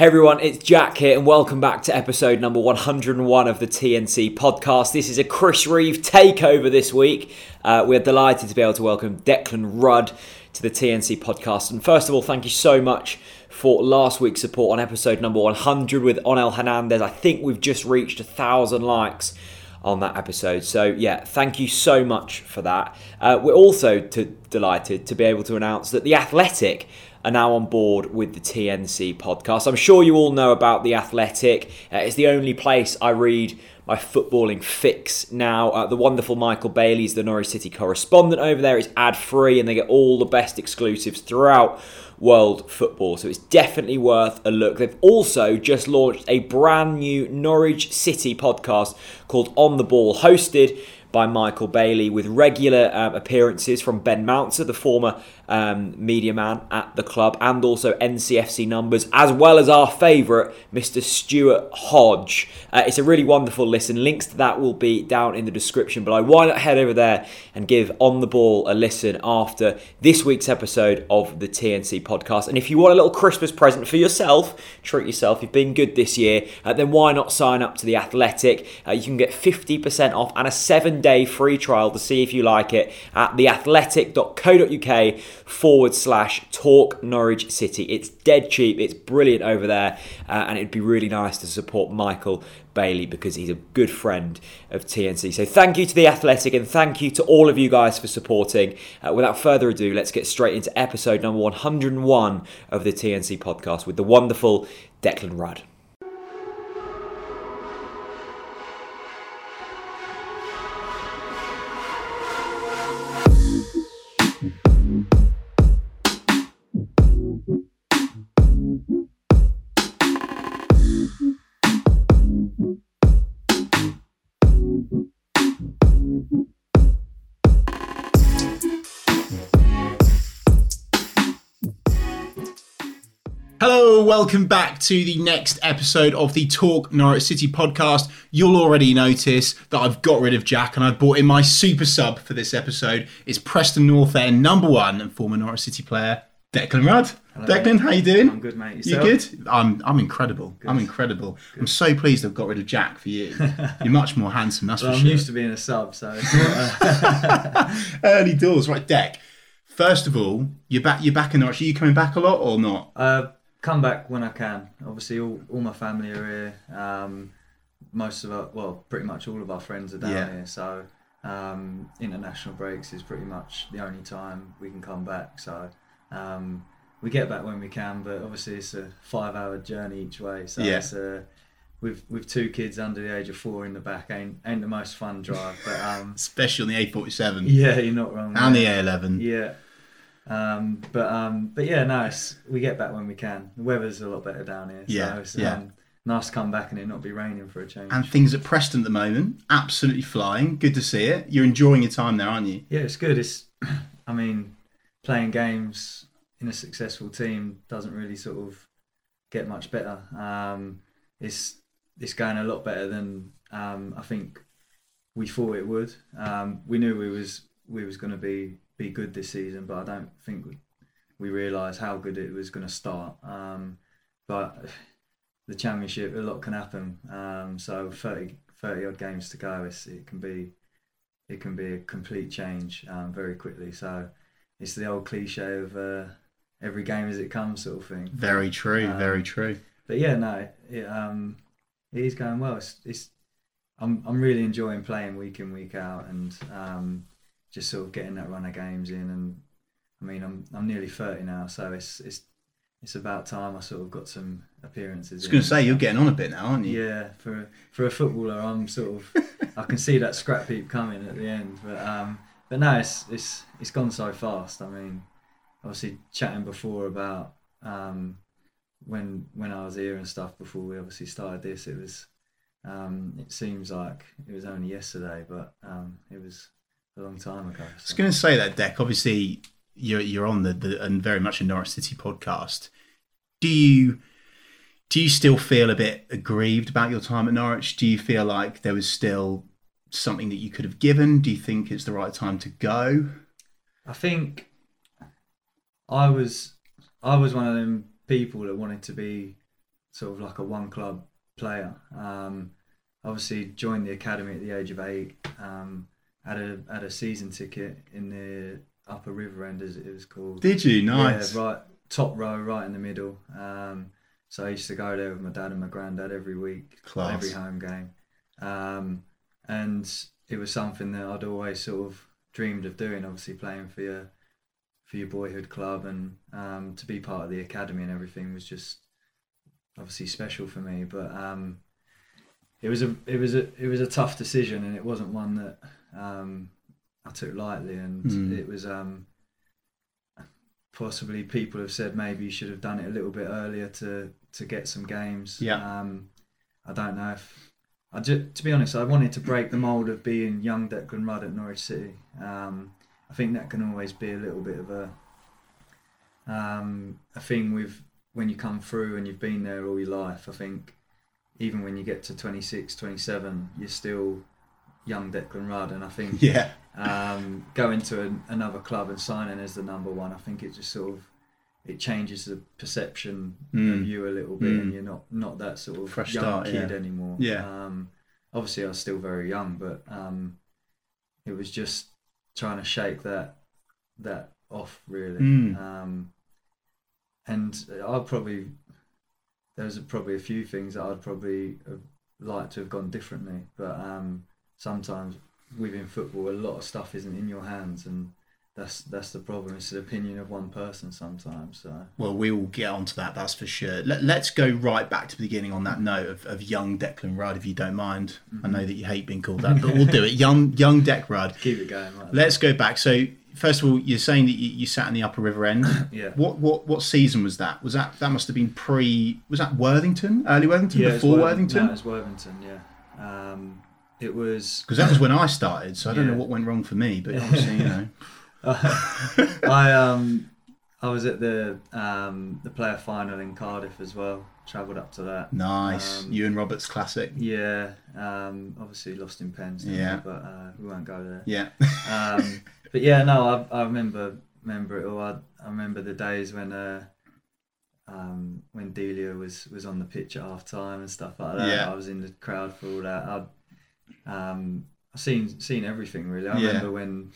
Hey everyone, it's Jack here, and welcome back to episode number 101 of the TNC podcast. This is a Chris Reeve takeover this week. Uh, we're delighted to be able to welcome Declan Rudd to the TNC podcast. And first of all, thank you so much for last week's support on episode number 100 with Onel Hernandez. I think we've just reached a thousand likes on that episode. So, yeah, thank you so much for that. Uh, we're also to, delighted to be able to announce that The Athletic are now on board with the TNC podcast. I'm sure you all know about The Athletic. Uh, it's the only place I read my footballing fix now. Uh, the wonderful Michael Bailey's the Norwich City correspondent over there. It's ad free and they get all the best exclusives throughout world football. So it's definitely worth a look. They've also just launched a brand new Norwich City podcast called On the Ball, hosted by Michael Bailey with regular um, appearances from Ben Mouncer, the former um, media man at the club, and also NCFC numbers, as well as our favourite, Mr. Stuart Hodge. Uh, it's a really wonderful listen. Links to that will be down in the description below. Why not head over there and give On the Ball a listen after this week's episode of the TNC podcast? And if you want a little Christmas present for yourself, treat yourself, you've been good this year, uh, then why not sign up to The Athletic? Uh, you can get 50% off and a seven day free trial to see if you like it at theathletic.co.uk forward slash talk Norwich City. It's dead cheap, it's brilliant over there, uh, and it'd be really nice to support Michael Bailey because he's a good friend of TNC. So thank you to The Athletic and thank you to all of you guys for supporting. Uh, without further ado, let's get straight into episode number 101 of the TNC podcast with the wonderful Declan Rudd. Hello, welcome back to the next episode of the Talk Norwich City podcast. You'll already notice that I've got rid of Jack and I've brought in my super sub for this episode. It's Preston North End number one and former Norwich City player Declan Rudd. Hello, Declan, mate. how you doing? I'm good, mate. You good? I'm I'm incredible. I'm incredible. I'm so pleased I've got rid of Jack for you. You're much more handsome, that's Well, for I'm sure. used to being a sub, so uh, Early doors, right, Deck. First of all, you're back. You're back in Norwich. Are you coming back a lot or not? uh, come back when I can. Obviously, all, all my family are here. Um, most of our, well, pretty much all of our friends are down Yeah. here. So um, international breaks is pretty much the only time we can come back. So um, we get back when we can, but obviously it's a five-hour journey each way. So Yeah. it's uh, with with two kids under the age of four in the back ain't ain't the most fun drive. But um, Especially on the A47 yeah, you're not wrong. and the. A11. Yeah. Um, but um, but yeah, no, it's, we get back when we can. The weather's a lot better down here, so Yeah, it's yeah. um, nice to come back and it not be raining for a change. And things at Preston at the moment, absolutely flying. Good to see it. You're enjoying your time there, aren't you? yeah, it's good. It's, I mean, playing games in a successful team doesn't really sort of get much better. Um, it's it's going a lot better than um, I think we thought it would. Um, we knew we was we was going to be be good this season, but I don't think we, we realised how good it was going to start. Um, but the championship, a lot can happen. Um, so 30, 30 odd games to go. It's, it can be it can be a complete change um, very quickly. So it's the old cliche of uh, every game as it comes sort of thing. Very true. Um, very true. But yeah, no, it, um, it is going well. It's, it's I'm I'm really enjoying playing week in week out and um, just sort of getting that run of games in. And I mean, I'm I'm nearly thirty now, so it's it's it's about time I sort of got some appearances. I was going to say you're getting on a bit now, aren't you? Yeah, for for a footballer, I'm sort of I can see that scrap heap coming at the end, but um, but no, it's it's it's gone so fast. I mean, obviously chatting before about um, when when I was here and stuff before we obviously started this, it was um, it seems like it was only yesterday, but um, it was a long time ago. I was going to say that, Deck. Obviously, you're you're on the, the and very much a Norwich City podcast. Do you do you still feel a bit aggrieved about your time at Norwich? Do you feel like there was still something that you could have given? Do you think it's the right time to go? I think I was I was one of them people that wanted to be sort of like a one club player. Um, obviously joined the academy at the age of eight. Um, had a had a season ticket in the upper river end as it was called. Did you? Nice. Yeah, right top row, right in the middle. Um, so I used to go there with my dad and my granddad every week, Class. every home game, um, and it was something that I'd always sort of dreamed of doing. Obviously, playing for your for your boyhood club and um, to be part of the academy and everything was just obviously special for me. But um, it was a it was a it was a tough decision, and it wasn't one that um, I took lightly, and Mm. it was. Um, possibly people have said maybe you should have done it a little bit earlier to to get some games. Yeah. Um, I don't know if I ju- to be honest, I wanted to break the mold of being young Declan Rudd at Norwich City. Um, I think that can always be a little bit of a um, a thing with when you come through and you've been there all your life. I think even when you get to 26, 27, you're still young Declan Rudd, and I think Yeah. um, going to an, another club and signing as the number one, I think it just sort of it changes the perception Mm. of you a little bit, Mm. and you're not not that sort of Fresh young start, kid yeah. anymore. Yeah. Um, obviously, I was still very young, but um, it was just trying to shake that that off really. Mm. Um, and I'll probably there's probably a few things that I'd probably have liked to have gone differently, but um, sometimes within football, a lot of stuff isn't in your hands, and that's that's the problem. It's the opinion of one person sometimes. So Well, we will get onto that, that's for sure. Let, let's go right back to the beginning on that note of, of young Declan Rudd, if you don't mind. I know that you hate being called that, but we'll do it. Young young Dec Rudd. keep it going. Like Let's go back. So, first of all, you're saying that you, you sat in the Upper River End. yeah. What what what season was that? Was that that must have been pre? Was that Worthington? Early Worthington? Yeah, before Worthing- Worthington? No, it's Worthington. Yeah. Um, it was. Because that was when I started, so I don't know what went wrong for me, but obviously, you know. I um I was at the um the play-off final in Cardiff as well. Travelled up to that. Nice. Um, and Roberts classic. Yeah. Um. Obviously lost in pens. didn't we? Yeah. But uh, we won't go there. Yeah. Um. but yeah, no, I I remember remember it all. I, I remember the days when uh. Um, when Delia was, was on the pitch at half time and stuff like that, Yeah. I was in the crowd for all that. I'd um, I've seen seen everything really. I Yeah. remember when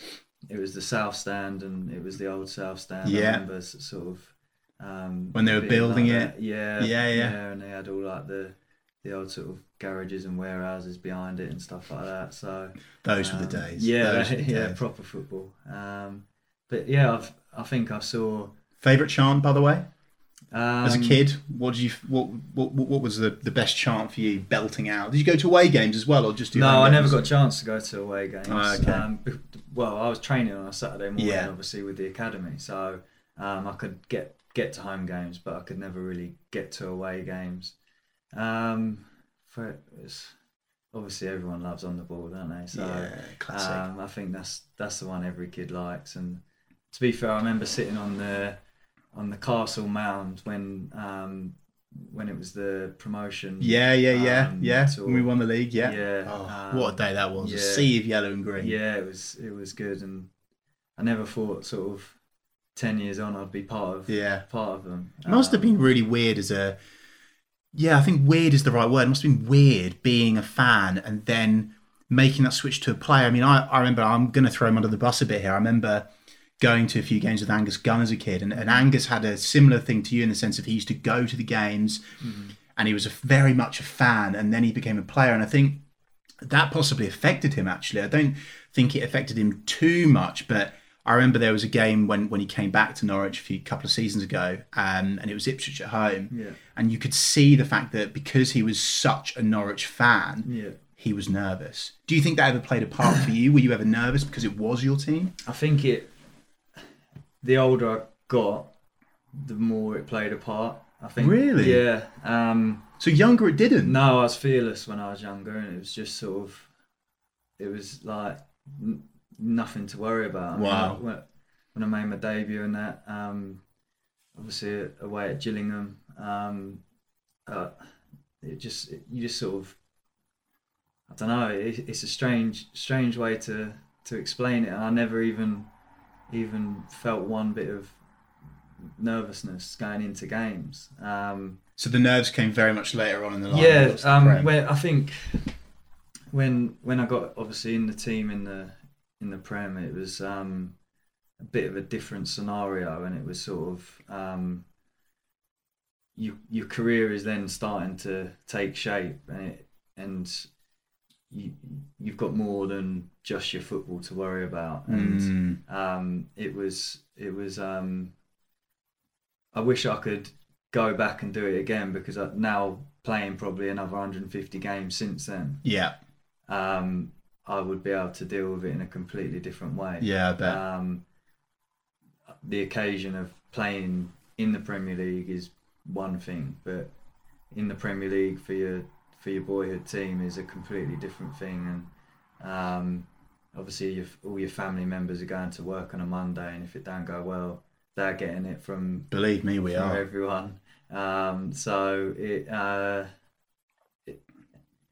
it was the South Stand and it was the old South Stand. Yeah. I remember sort of um, When they were building like it. that. Yeah, Yeah, yeah. and they had all like the the old sort of garages and warehouses behind it and stuff like that. So Those were um, the days. Yeah, were the yeah, days. proper football. Um, but yeah, I've, I think I saw Favorite chant, by the way, um, as a kid. What did you? What, what what was the, the best chant for you? Belting out. Did you go to away games as well, or just No, I never got a chance to go to away games. Ah, okay. um, well, I was training on a Saturday morning, Yeah. obviously with the academy, so um, I could get get to home games, but I could never really get to away games. Um, for obviously everyone loves on the ball, don't they? So yeah, classic. um, I think that's that's the one every kid likes. And to be fair, I remember sitting on the on the castle mound when um, when it was the promotion. yeah, yeah, yeah, um, yeah. tour. When we won the league, yeah. Yeah, Oh, um, what a day that was! A yeah. sea of yellow and green. Yeah, it was it was good, and I never thought sort of ten years on I'd be part of Yeah. part of them. It must have Um, been really weird as a. Yeah, I think weird is the right word. It must have been weird being a fan and then making that switch to a player. I mean, I, I remember, I'm going to throw him under the bus a bit here. I remember going to a few games with Angus Gunn as a kid, and, and Angus had a similar thing to you in the sense of he used to go to the games and he was a, very much a fan, and then he became a player. And I think that possibly affected him actually. I don't think it affected him too much, but I remember there was a game when, when he came back to Norwich a few couple of seasons ago, um, and it was Ipswich at home, Yeah, and you could see the fact that because he was such a Norwich fan, yeah. he was nervous. Do you think that ever played a part for you? Were you ever nervous because it was your team? I think it. The older I got, the more it played a part. I think. Really? Yeah. Um, So younger, it didn't. no, I was fearless when I was younger, and it was just sort of. It was like n- nothing to worry about. Wow. when, when I made my debut and that, um, obviously away at Gillingham, um, uh, it just it, you just sort of. I don't know. It, it's a strange, strange way to to explain it. and I never even even felt one bit of nervousness going into games. Um, So the nerves came very much later on in the line. yeah, um, I think when when I got obviously in the team in the in the Prem, it was um, a bit of a different scenario, and it was sort of um, you, your career is then starting to take shape, and it, and you you've got more than just your football to worry about, and Mm, um, it was it was um, I wish I could go back and do it again because I'm now playing probably another 150 games since then yeah, um, I would be able to deal with it in a completely different way. Yeah, I bet. um, the occasion of playing in the Premier League is one thing but in the Premier League for your for your boyhood team is a completely different thing and um, obviously your, all your family members are going to work on a Monday and if it don't go well they're getting it from Believe me, we are. everyone. Um, so it, uh, it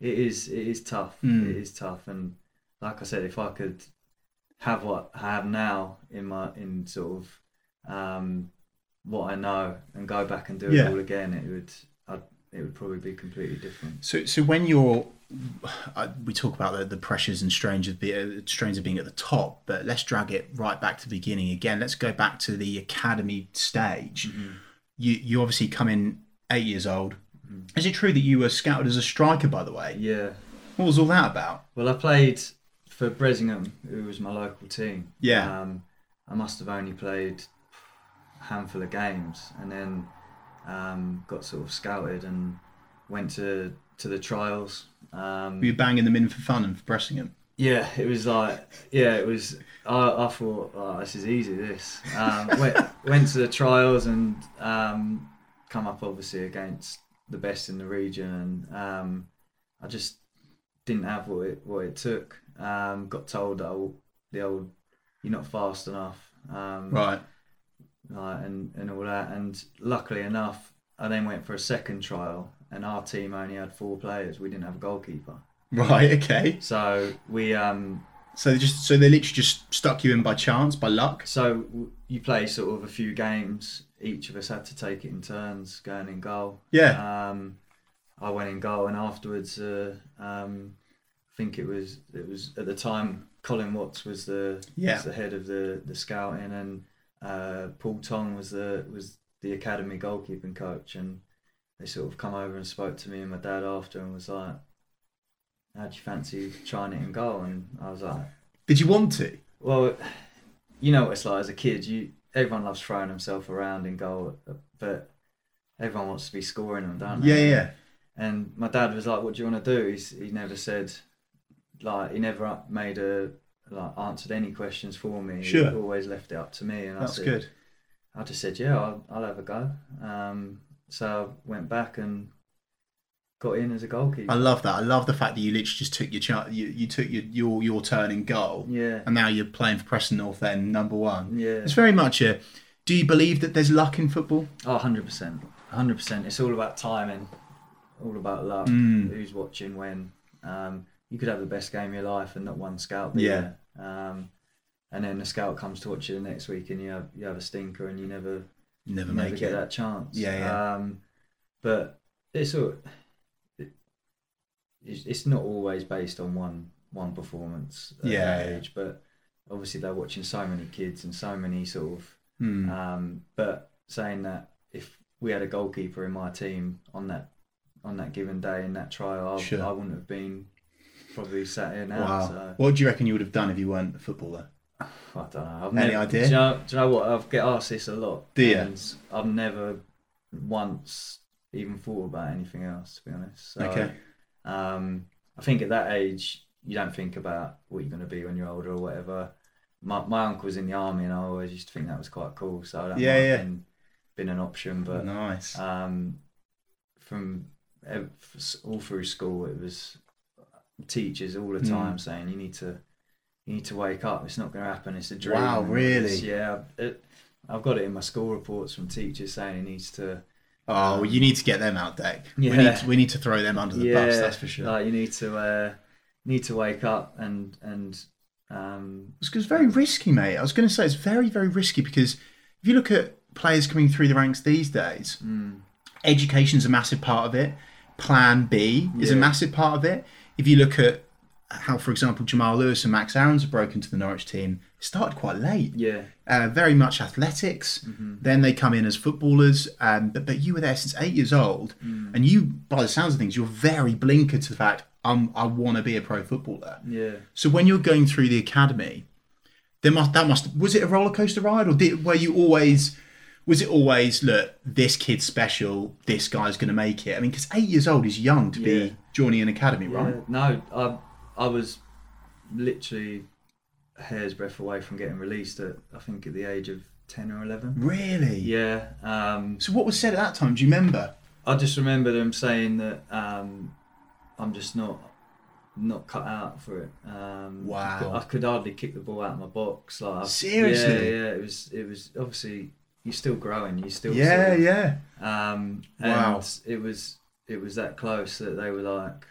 it is it is tough. Mm. It is tough, and like I said, if I could have what I have now in my in sort of um, what I know and go back and do it Yeah. all again, it would it would probably be completely different. So, so when you're, uh, we talk about the, the pressures and strains of, be, uh, strains of being at the top, but let's drag it right back to the beginning again. Let's go back to the academy stage. You, you obviously come in eight years old. Is it true that you were scouted as a striker, by the way? Yeah. What was all that about? Well, I played for Bressingham, who was my local team. Yeah. Um, I must have only played a handful of games, and then um, got sort of scouted and went to to the trials. Um, Were you banging them in for fun and for Bressingham? yeah, it was like yeah, it was. I, I thought oh, this is easy. This um, went went to the trials and um, come up obviously against the best in the region, and um, I just didn't have what it what it took. Um, got told that I, the old you're not fast enough, um, Right. Like, and and all that. And luckily enough, I then went for a second trial, and our team only had four players. We didn't have a goalkeeper, Right. Okay. so we um, So they just so they literally just stuck you in by chance, by luck. So you play sort of a few games. Each of us had to take it in turns, going in goal. Yeah. Um, I went in goal, and afterwards, uh, um, I think it was it was at the time Colin Watts was the Yeah. was the head of the the scouting, and uh, Paul Tong was the was the academy goalkeeping coach, and they sort of come over and spoke to me and my dad after, and was like, "How do you fancy trying it in goal?" And I was like. Did you want to? Well, you know what it's like as a kid. You everyone loves throwing himself around in goal, but everyone wants to be scoring them, don't they? Yeah. Yeah. And my dad was like, "What do you want to do?" He's, he never said, like, he never made a like answered any questions for me. Sure. He always left it up to me, and That's I said, good. I just said, "Yeah, I'll, I'll have a go." Um, so I went back and got in as a goalkeeper. I love that. I love the fact that you literally just took your chance. You, you took your, your your turn in goal, yeah, and now you're playing for Preston North End, number one. yeah. It's very much a. Do you believe that there's luck in football? Oh, 100%. 100%. It's all about timing, all about luck, Mm. who's watching when. Um, you could have the best game of your life and not one scout Yeah. there. Um, and then the scout comes to watch you the next week and you have, you have a stinker and you never, never you never make get it. that chance. Yeah, yeah. Um, but it's, all, it, it's, not always based on one one performance at Yeah, that yeah. age, but obviously they're watching so many kids and so many sort of Hmm. um, but saying that if we had a goalkeeper in my team on that on that given day in that trial, I, Sure. I wouldn't have been probably sat here now. wow. So What do you reckon you would have done if you weren't a footballer? I don't know. I've Any never, idea? Do you, know, do you know what? I've get asked this a lot. Do you? And I've never once even thought about anything else, to be honest. So, Okay. Um, I think at that age, you don't think about what you're going to be when you're older or whatever. My, my uncle was in the army, and I always used to think that was quite cool. So I don't Yeah, yeah. Been, been an option, but nice. um, from all through school, it was teachers all the Mm. time saying you need to you need to wake up. It's not going to happen. It's a dream. Wow, really? Yeah, it, I've got it in my school reports from teachers saying he needs to. oh, well, you need to get them out deck. We um, Yeah. need to, we need to throw them under the yeah, bus. That's for sure. Like you need to uh, need to wake up and and um, It's, it's very risky, mate. I was going to say it's very, very risky because if you look at players coming through the ranks these days, mm, education's a massive part of it. Plan B is a massive part of it. If you look at how, for example, Jamal Lewis and Max Aarons have broken to the Norwich team, started quite late. Yeah, Uh, very much athletics. Then they come in as footballers. Um, but, but you were there since eight years old. And you, by the sounds of things, you're very blinkered to the fact, I'm, I want to be a pro footballer. yeah. So when you're going through the academy, there must that must was it a roller coaster ride or did were you always was it always look this kid's special this guy's going to make it? I mean, because eight years old is young to Yeah. be joining an academy, right? No, I I was literally a hair's breadth away from getting released at I think at the age of ten or eleven. Really? Yeah, um, So what was said at that time? Do you remember? I just remember them saying that um, I'm just not not cut out for it. Um, Wow. I could, I could hardly kick the ball out of my box. Like Seriously? Yeah, yeah. It was it was obviously you're still growing. You still Yeah, sort of- yeah. Um, and Wow. it was it was that close that they were like,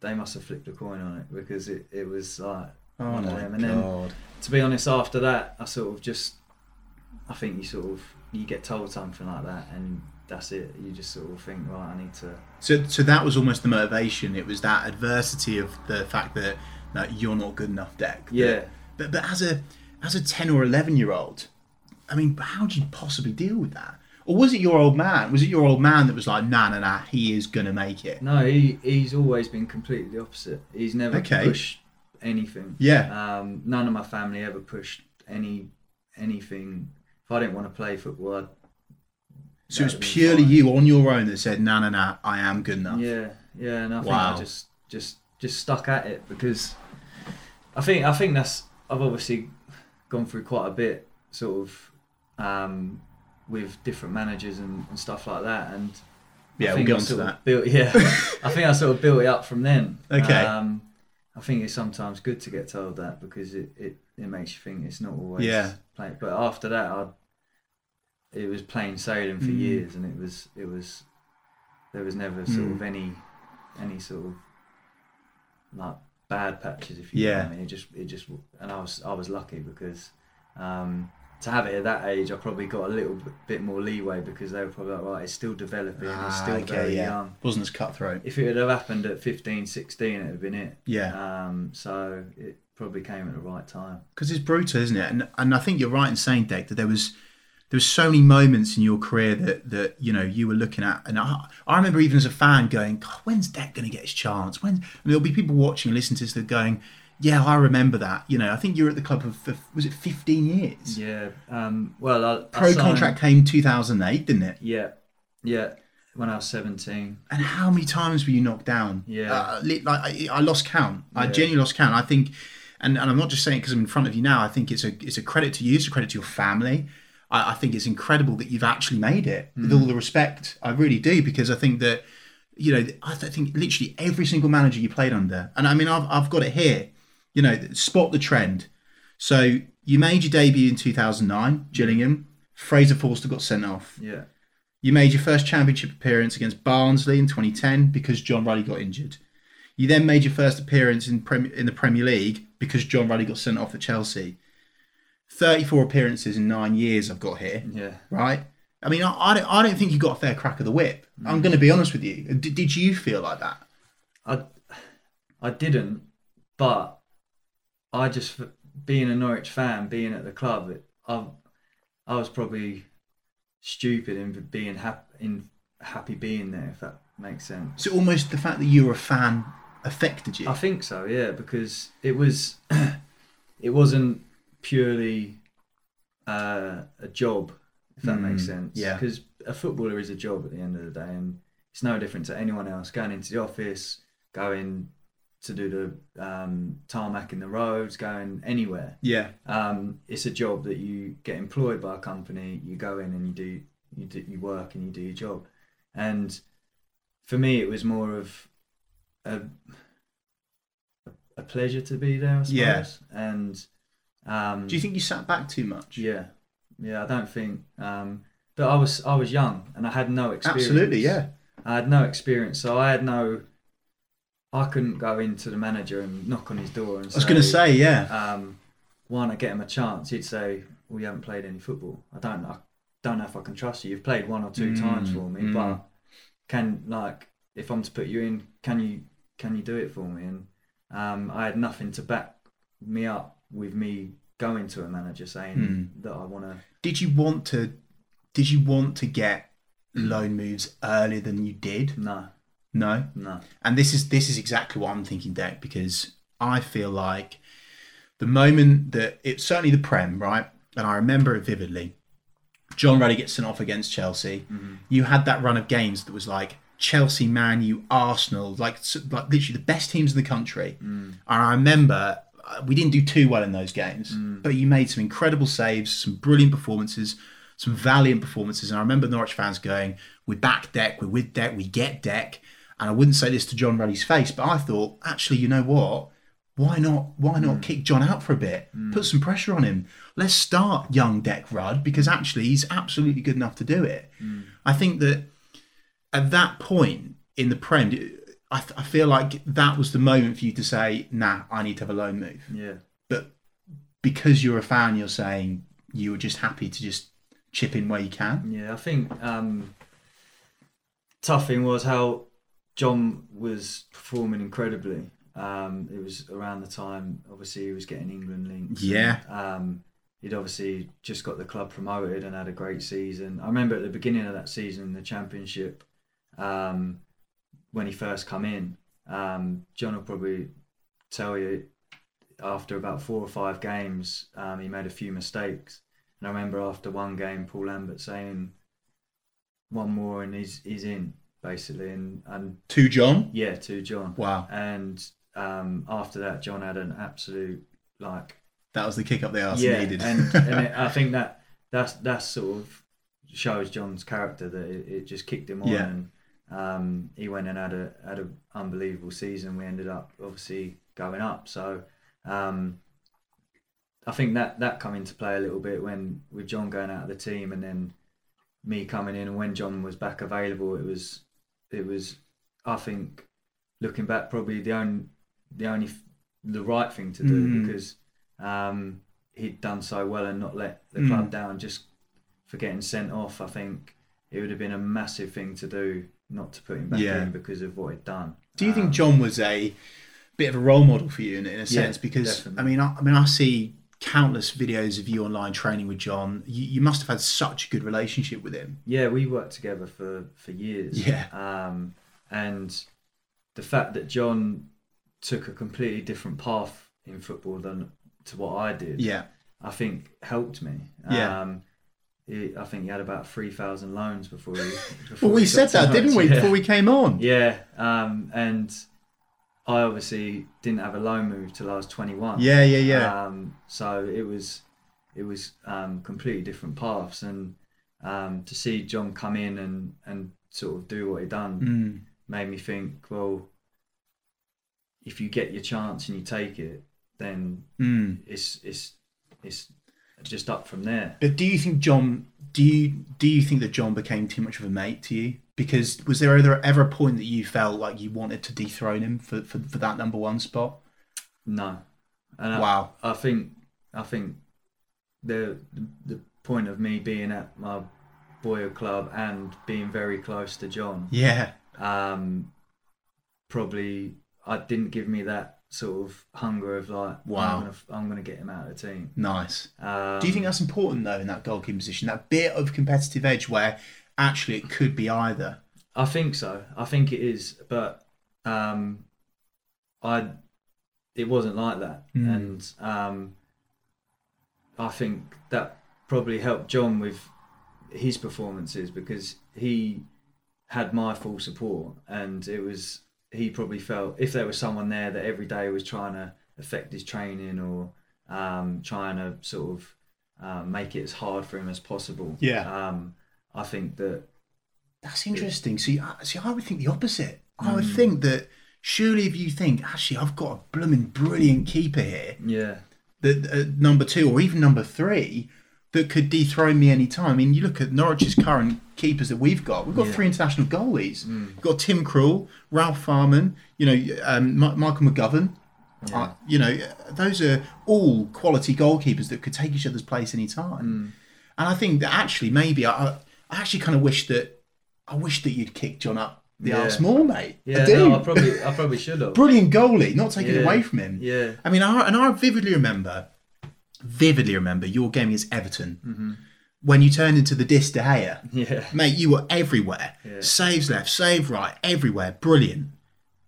they must have flipped a coin on it because it, it was like Oh one of them. And then to be honest, after that, I sort of just, I think you sort of you get told something like that, and that's it. You just sort of think, right, I need to. So so that was almost the motivation. It was that adversity of the fact that no, you're not good enough, Deck. Yeah, But but as a as a ten or eleven year old, I mean, how do you possibly deal with that? Or was it your old man? Was it your old man that was like, nah, nah, nah, he is gonna make it? no, he he's always been completely the opposite. He's never Okay. pushed anything. Yeah. Um, none of my family ever pushed any anything. If I didn't want to play football, I'd, So it was purely fine. you on your own that said, nah, nah, nah, I am good enough. Yeah, yeah, and I think Wow. I just just just stuck at it because I think I think that's I've obviously gone through quite a bit sort of um, with different managers and, and stuff like that and Yeah, we'll get I onto sort of that. Built, yeah, I think I sort of built it up from then. Okay. Um, I think it's sometimes good to get told that because it, it, it makes you think it's not always Yeah. plain. But after that, I it was plain sailing for Mm. years, and it was it was there was never sort Mm. of any any sort of like bad patches if you Yeah. know I mean. It just it just and I was I was lucky because um, to have it at that age, I probably got a little bit- more leeway because they were probably like, right, it's still developing, Ah, it's still okay, very yeah. young. Wasn't as cutthroat. If it would have happened at 15, 16, it would have been it. Yeah. Um, so it probably came at the right time. because it's brutal, isn't it? And and I think you're right in saying, Dec, that there was there was so many moments in your career that that you know you were looking at, and I, I remember even as a fan going, God, when's Dec going to get his chance? When and there'll be people watching and listening to this that are going, Yeah, I remember that. You know, I think you were at the club for, for was it 15 years? Yeah. Um, well, I, I Pro signed- contract came 2008, didn't it? Yeah. Yeah. When I was 17. And how many times were you knocked down? Yeah. Uh, like I, I lost count. I genuinely lost count. I think, and, and I'm not just saying because I'm in front of you now. I think it's a it's a credit to you. It's a credit to your family. I, I think it's incredible that you've actually made it. With Mm. all the respect, I really do because I think that you know I think literally every single manager you played under, and I mean I've I've got it here. You know, spot the trend. So you made your debut in 2009, Gillingham. Fraser Forster got sent off. Yeah. You made your first championship appearance against Barnsley in 2010 because John Ruddy got injured. You then made your first appearance in, Prem- in the Premier League because John Ruddy got sent off at Chelsea. 34 appearances in nine years I've got here, Yeah. right? I mean, I, I, don't, I don't think you got a fair crack of the whip. I'm mm. going to be honest with you. D- did you feel like that? I, I didn't, but I just being a Norwich fan, being at the club, it, I, I was probably stupid in being happy in happy being there. If that makes sense. So almost the fact that you were a fan affected you. I think so, yeah, because it was, it wasn't purely uh, a job, if that makes Mm, sense. yeah. Because a footballer is a job at the end of the day, and it's no different to anyone else going into the office, going to do the um, tarmac in the roads, going anywhere. yeah. Um, it's a job that you get employed by a company. You go in and you do you do you work and you do your job. And for me, it was more of a a pleasure to be there. I suppose. Yeah. And um, Do you think you sat back too much? yeah, yeah. I don't think. Um, but I was I was young and I had no experience. Absolutely, yeah. I had no experience, so I had no. I couldn't go into the manager and knock on his door and I was going to say, yeah. um, why not get him a chance? He'd say, "Well, you haven't played any football." I don't. I, don't know if I can trust you. You've played one or two Mm, times for me, mm. but can like if I'm to put you in, can you can you do it for me? And um, I had nothing to back me up with me going to a manager saying Mm. that I want to. Did you want to? Did you want to get loan moves earlier than you did? No, No. no. And this is this is exactly what I'm thinking, Deck, because I feel like the moment that it's certainly the Prem, right? And I remember it vividly. John Ruddy gets sent off against Chelsea. Mm-hmm. You had that run of games that was like Chelsea, Man U, Arsenal, like like literally the best teams in the country. Mm. And I remember uh, we didn't do too well in those games, mm. but you made some incredible saves, some brilliant performances, some valiant performances. And I remember Norwich fans going, "We're back, Deck. We're with Deck. We get Deck." And I wouldn't say this to John Ruddy's face, but I thought, actually, you know what? Why not? Why not hmm. kick John out for a bit? Hmm. Put some pressure on him. Let's start young Deck Rudd because actually he's absolutely good enough to do it. Hmm. I think that at that point in the Prem, I, I feel like that was the moment for you to say, "Nah, I need to have a loan move." Yeah, But because you're a fan, you're saying you were just happy to just chip in where you can. yeah. I think um, tough thing was how John was performing incredibly. Um, it was around the time, obviously, he was getting England links. Yeah. Um, he'd obviously just got the club promoted and had a great season. I remember at the beginning of that season in the championship, um, when he first come in, um, John will probably tell you after about four or five games, um, he made a few mistakes. And I remember after one game, Paul Lambert saying, "One more and he's he's in." Basically, and and To John, yeah, to John. wow, And um, after that, John had an absolute like that was the kick up the arse yeah, needed. and, and it, I think that that's that's sort of shows John's character that it, it just kicked him on, Yeah. and um, he went and had a had an unbelievable season. We ended up obviously going up, so um, I think that that come into play a little bit when with John going out of the team, and then me coming in, and when John was back available, it was it was I think looking back probably the only the only the right thing to do Mm. because um, he'd done so well and not let the Mm. club down just for getting sent off. I think it would have been a massive thing to do not to put him back Yeah. in because of what he'd done. Do you think Um, John was a bit of a role model for you in, in a sense? because definitely. I mean, I, I mean, I see countless videos of you online training with John. You, you must have had such a good relationship with him. Yeah, we worked together for for years. Yeah. Um, and the fact that John took a completely different path in football than to what I did, Yeah, I think helped me. Yeah. Um, he, I think he had about three thousand loans before he. Before well, we said that, didn't we, yeah. before we came on? Yeah, um, and I obviously didn't have a loan move till I was 21. Yeah, yeah, yeah. Um, so it was it was um, completely different paths, and um, to see John come in and and sort of do what he done Mm. made me think, well, if you get your chance and you take it, then Mm. it's it's it's just up from there. But do you think John? Do you do you think that John became too much of a mate to you? Because was there ever ever a point that you felt like you wanted to dethrone him for, for, for that number one spot? No, and I, Wow. I think I think the the point of me being at my boyhood club and being very close to John Yeah. um, probably I didn't give me that sort of hunger of like Wow. I'm gonna, I'm gonna get him out of the team. Nice. Um, Do you think that's important though in that goalkeeping position? That bit of competitive edge where actually it could be either. I think so. I think it is, but um, I it wasn't like that, Mm. and um, I think that probably helped John with his performances because he had my full support, and it was he probably felt if there was someone there that every day was trying to affect his training or um, trying to sort of um, make it as hard for him as possible. Yeah. Um, I think that That's interesting. See, I, see, I would think the opposite. I Mm. would think that surely if you think actually I've got a blooming brilliant keeper here, yeah. that uh, number two or even number three that could dethrone me any time. I mean, you look at Norwich's current keepers that we've got. We've got Yeah. three international goalies. We've got Tim Krul, Ralf Fährmann, you know, um, Mi- Michael McGovern. Yeah. Uh, you know, those are all quality goalkeepers that could take each other's place any time. And I think that actually maybe I, I actually kind of wish that I wish that you'd kick John up the Yeah. arse more, mate. Yeah, I do. no, I probably, I probably should have. Brilliant goalie, not taking it away from him. Yeah, I mean, I, and I vividly remember, vividly remember your game against Everton Mm-hmm. when you turned into the Dis De Gea. yeah, Mate, you were everywhere. Yeah. Saves left, save right, everywhere. Brilliant.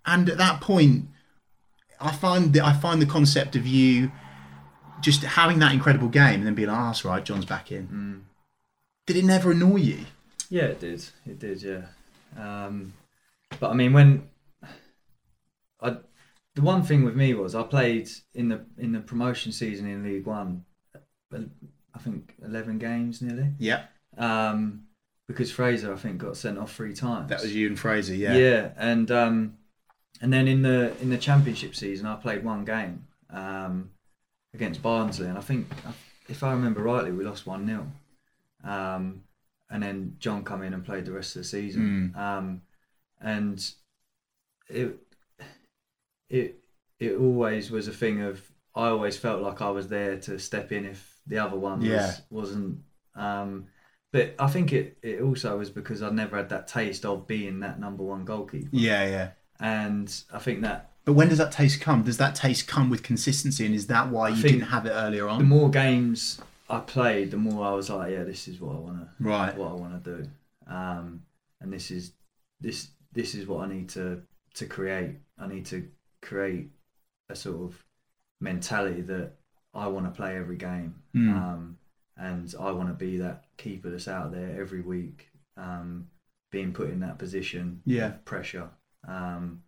And at that point, I find that I find the concept of you just having that incredible game and then being like, oh, that's right, John's back in. Mm. Did it never annoy you? yeah. It did, it did. Yeah. Um, but I mean, when I, the one thing with me was I played in the in the promotion season in League One. I think eleven games nearly. Yeah. Um, because Fraser, I think, got sent off three times. That was you and Fraser, yeah. Yeah, and um, and then in the in the championship season, I played one game um, against Barnsley, and I think if I remember rightly, we lost one 0 um, and then John come in and played the rest of the season, um, and it it it always was a thing of I always felt like I was there to step in if the other one Yeah. was, wasn't. Um, but I think it, it also was because I never had that taste of being that number one goalkeeper. Yeah, yeah. And I think that But when does that taste come? Does that taste come with consistency and is that why I you didn't have it earlier on? the more games I played, the more I was like, yeah, this is what I want to Right. what I want to do, um, and this is this this is what I need to to create. I need to create a sort of mentality that I want to play every game, Mm. um, and I want to be that keeper that's out there every week, um, being put in that position Yeah. of pressure, um,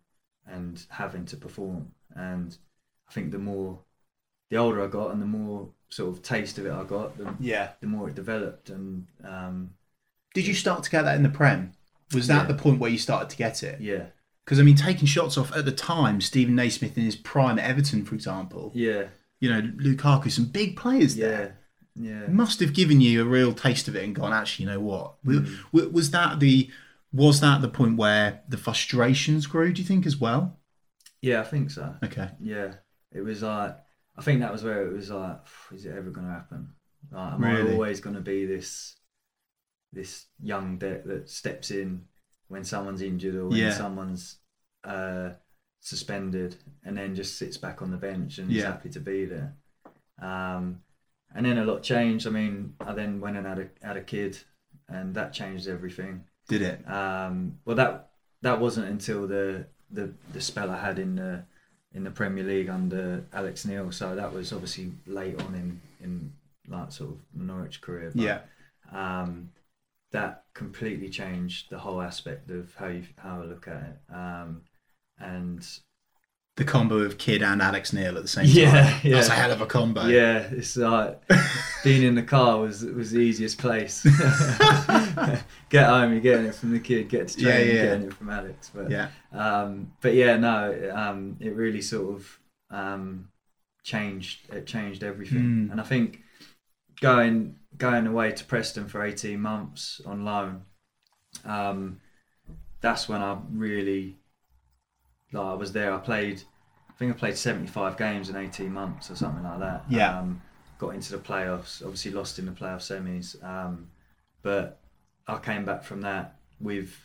and having to perform. And I think the more the older I got, and the more sort of taste of it I got, the, Yeah. the more it developed and um, Did you start to get that in the Prem? Was that Yeah. the point where you started to get it? yeah Because I mean, taking shots off at the time, Steven Naismith in his prime at Everton, for example, yeah you know, Lukaku, some big players yeah there. yeah Must have given you a real taste of it and gone, actually, you know what? Mm. Was that the was that the point where the frustrations grew? Do you think as well? yeah I think so Okay. yeah it was like I think that was where it was like is it ever going to happen like, am Really? I always going to be this this young deck that steps in when someone's injured or when Yeah. someone's uh, suspended and then just sits back on the bench and is happy to be there um, and then a lot changed I mean I then went and had a, had a kid and that changed everything Did it? Um, well, that that wasn't until the, the the spell I had in the in the Premier League under Alex Neil. So that was obviously late on in in like sort of Norwich career. But, Yeah. Um, that completely changed the whole aspect of how you how I look at it. Um, and The combo of Kid and Alex Neil at the same Yeah, time. yeah. That's a hell of a combo. yeah, it's like being in the car was was the easiest place. get home, you're getting it from the kid. Get to Yeah, yeah. you're getting it from Alex. But Yeah. Um, but yeah, no, um, it really sort of um, changed. It changed everything, Mm. and I think going going away to Preston for eighteen months on loan, um, that's when I really like I was there. I played, I think I played seventy five games in eighteen months or something like that. Yeah. Um, got into the playoffs. Obviously lost in the playoff semis, um, but I came back from that with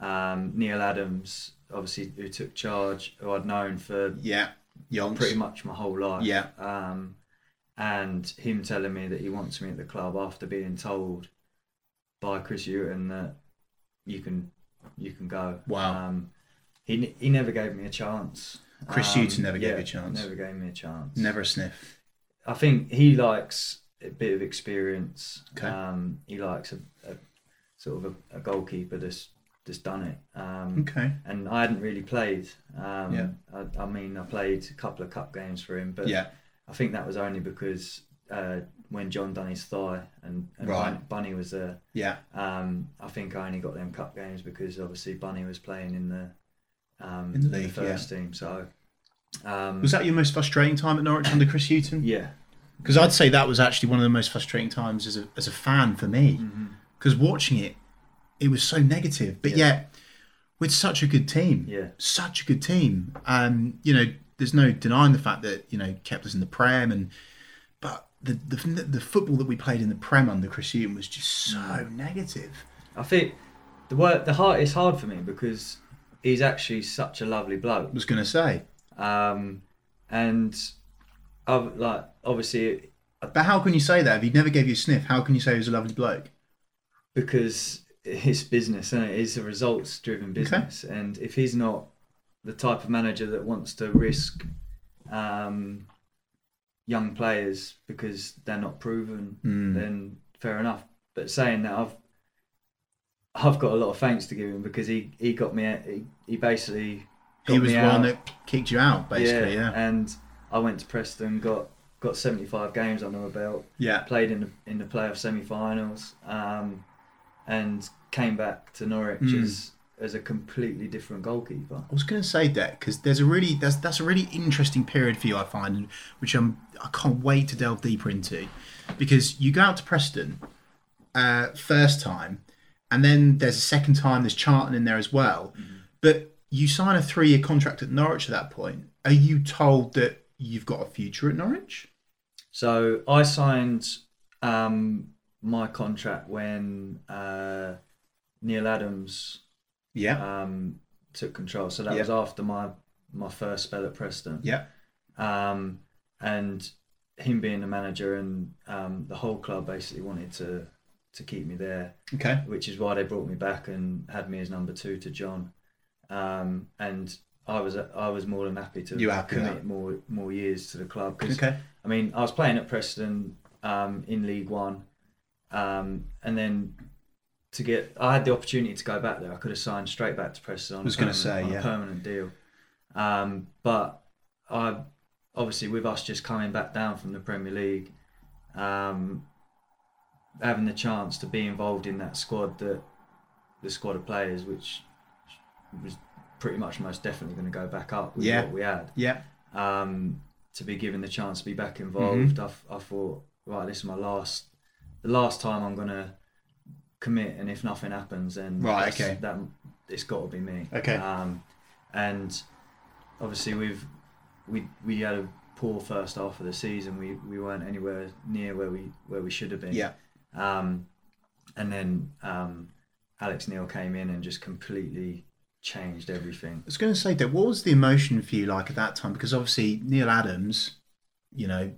um, Neil Adams, obviously who took charge, who I'd known for Yeah. Pretty much my whole life. Yeah. Um, and him telling me that he wants me at the club after being told by Chris Hughton that you can you can go. Wow. Um, he he never gave me a chance. Chris Um, never gave yeah, you a chance. Never gave me a chance. Never a sniff. I think he likes a bit of experience. Okay. Um, he likes a, a sort of a, a goalkeeper that's that's done it. Um, Okay. and I hadn't really played. Um, Yeah. I, I mean, I played a couple of cup games for him, but Yeah. I think that was only because uh, when John done his thigh and, and Right. Bunny was there. Yeah. Um, I think I only got them cup games because obviously Bunny was playing in the um, In the league, first team. So um, Was that your most frustrating time at Norwich under Chris Hughton? yeah, Because I'd say that was actually one of the most frustrating times as a, as a fan for me. Because watching it, it was so negative. But Yeah. yet, with such a good team, yeah, such a good team, um, you know, there's no denying the fact that, you know, kept us in the Prem and but the, the the football that we played in the Prem under Chris Hughton was just so negative. I think the work, the heart is hard for me because he's actually such a lovely bloke. I was going to say, Um, and I've, like obviously but how can you say that if he never gave you a sniff? How can you say he was a lovely bloke? because it's business and it is a results driven business and if he's not the type of manager that wants to risk um, young players because they're not proven Mm. then fair enough but saying that I've I've got a lot of thanks to give him because he, he got me he, he basically He was the one that kicked you out, basically. Yeah, and I went to Preston got got 75 games under my belt yeah. played in the in the playoff semi-finals, um, and came back to Norwich Mm. as as a completely different goalkeeper. I was going to say that because there's a really that's that's a really interesting period for you, I find, which I'm I can't wait to delve deeper into, because you go out to Preston, uh, first time, and then there's a second time. There's Charlton in there as well, but you sign a three year contract at Norwich at that point. Are you told that you've got a future at Norwich? So I signed um, my contract when uh, Neil Adams Yeah, um, took control. So that Yeah. was after my my first spell at Preston. yeah, um, and him being the manager and um, the whole club basically wanted to to keep me there, okay, which is why they brought me back and had me as number two to John. Um, and I was I was more than happy to You happy commit more more years to the club because okay, I mean I was playing at Preston um, in League One, um, and then to get I had the opportunity to go back there. I could have signed straight back to Preston on, was gonna say, on yeah. a permanent deal. Um, but I obviously with us just coming back down from the Premier League, um, having the chance to be involved in that squad that the squad of players which was pretty much most definitely going to go back up with Yeah. what we had yeah, um, to be given the chance to be back involved. Mm-hmm. I, f- I thought, right, this is my last, the last time I'm gonna commit, and if nothing happens, then Right, okay. that it's got to be me. Okay. Um, and obviously we've we we had a poor first half of the season. We we weren't anywhere near where we where we should have been. yeah. Um, and then um, Alex Neil came in and just completely changed everything. I was going to say that. What was the emotion for you like at that time? Because obviously Neil Adams, you know,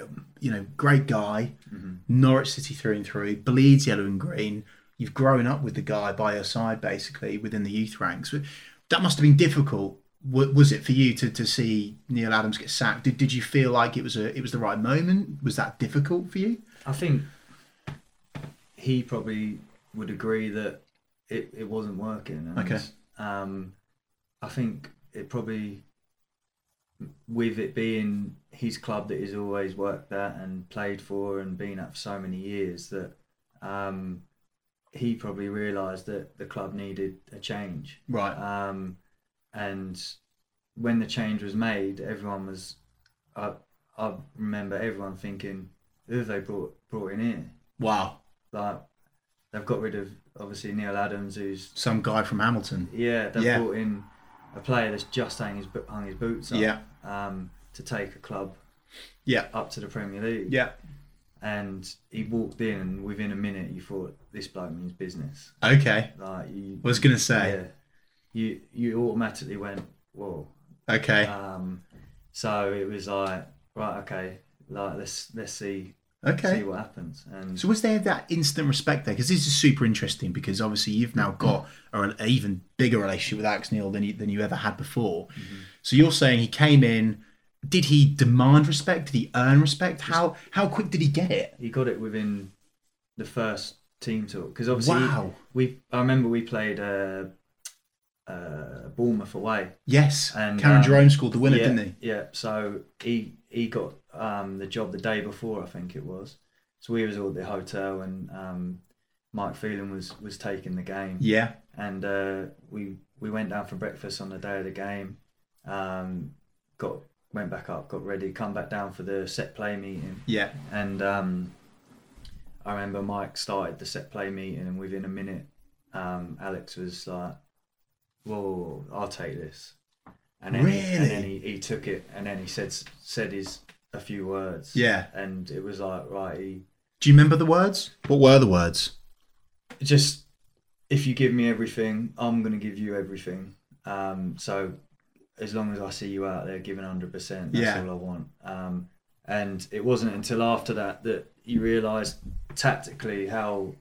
um, you know, great guy, Mhm. Norwich City through and through, bleeds yellow and green. You've grown up with the guy by your side, basically within the youth ranks. But That must have been difficult. Was it for you to, to see Neil Adams get sacked? Did, did you feel like it was a it was the right moment? Was that difficult for you? I think he probably would agree that it, it wasn't working. And, Okay. Um, I think it probably, with it being his club that he's always worked at and played for and been at for so many years, that um, he probably realised that the club needed a change. Right. Um, and when the change was made, everyone was. I, I remember everyone thinking, "Who have they brought brought in here?" Wow. Like they've got rid of obviously Neil Adams, who's Some guy from Hamilton. yeah, they've Yeah. brought in a player that's just hung his hung his boots up Yeah. um, to take a club Yeah. up to the Premier League. Yeah. And he walked in, and within a minute, you thought this bloke means business. Okay. Like you, I was gonna say. yeah, you you automatically went, whoa. Okay. Um, so it was like, right, okay, like let's let's see Okay. see what happens. And So was there that instant respect there? Because this is super interesting. Because obviously you've now got an even bigger relationship with Alex Neil than you than you ever had before. So you're saying he came in. Did he demand respect? Did he earn respect? How how quick did he get it? he got it within the first team talk because obviously Wow. we I remember we played uh, uh, Bournemouth away. Yes. And, Cameron um, Jerome scored the winner, yeah, didn't he? Yeah. So he he got um, the job the day before, I think it was. So we was all at the hotel, and um, Mike Phelan was was taking the game, Yeah. and uh, we we went down for breakfast on the day of the game. Um, got went back up, got ready, come back down for the set play meeting, Yeah. and um, I remember Mike started the set play meeting, and within a minute, um, Alex was like, "Whoa, I'll take this." And then, he, and then he, he took it, and then he said said his a few words. Yeah. and it was like right, he Do you remember the words? What were the words? just if you give me everything, I'm gonna give you everything. Um, so as long as I see you out there giving hundred percent, that's Yeah. all I want. Um, and it wasn't until after that that you realise tactically how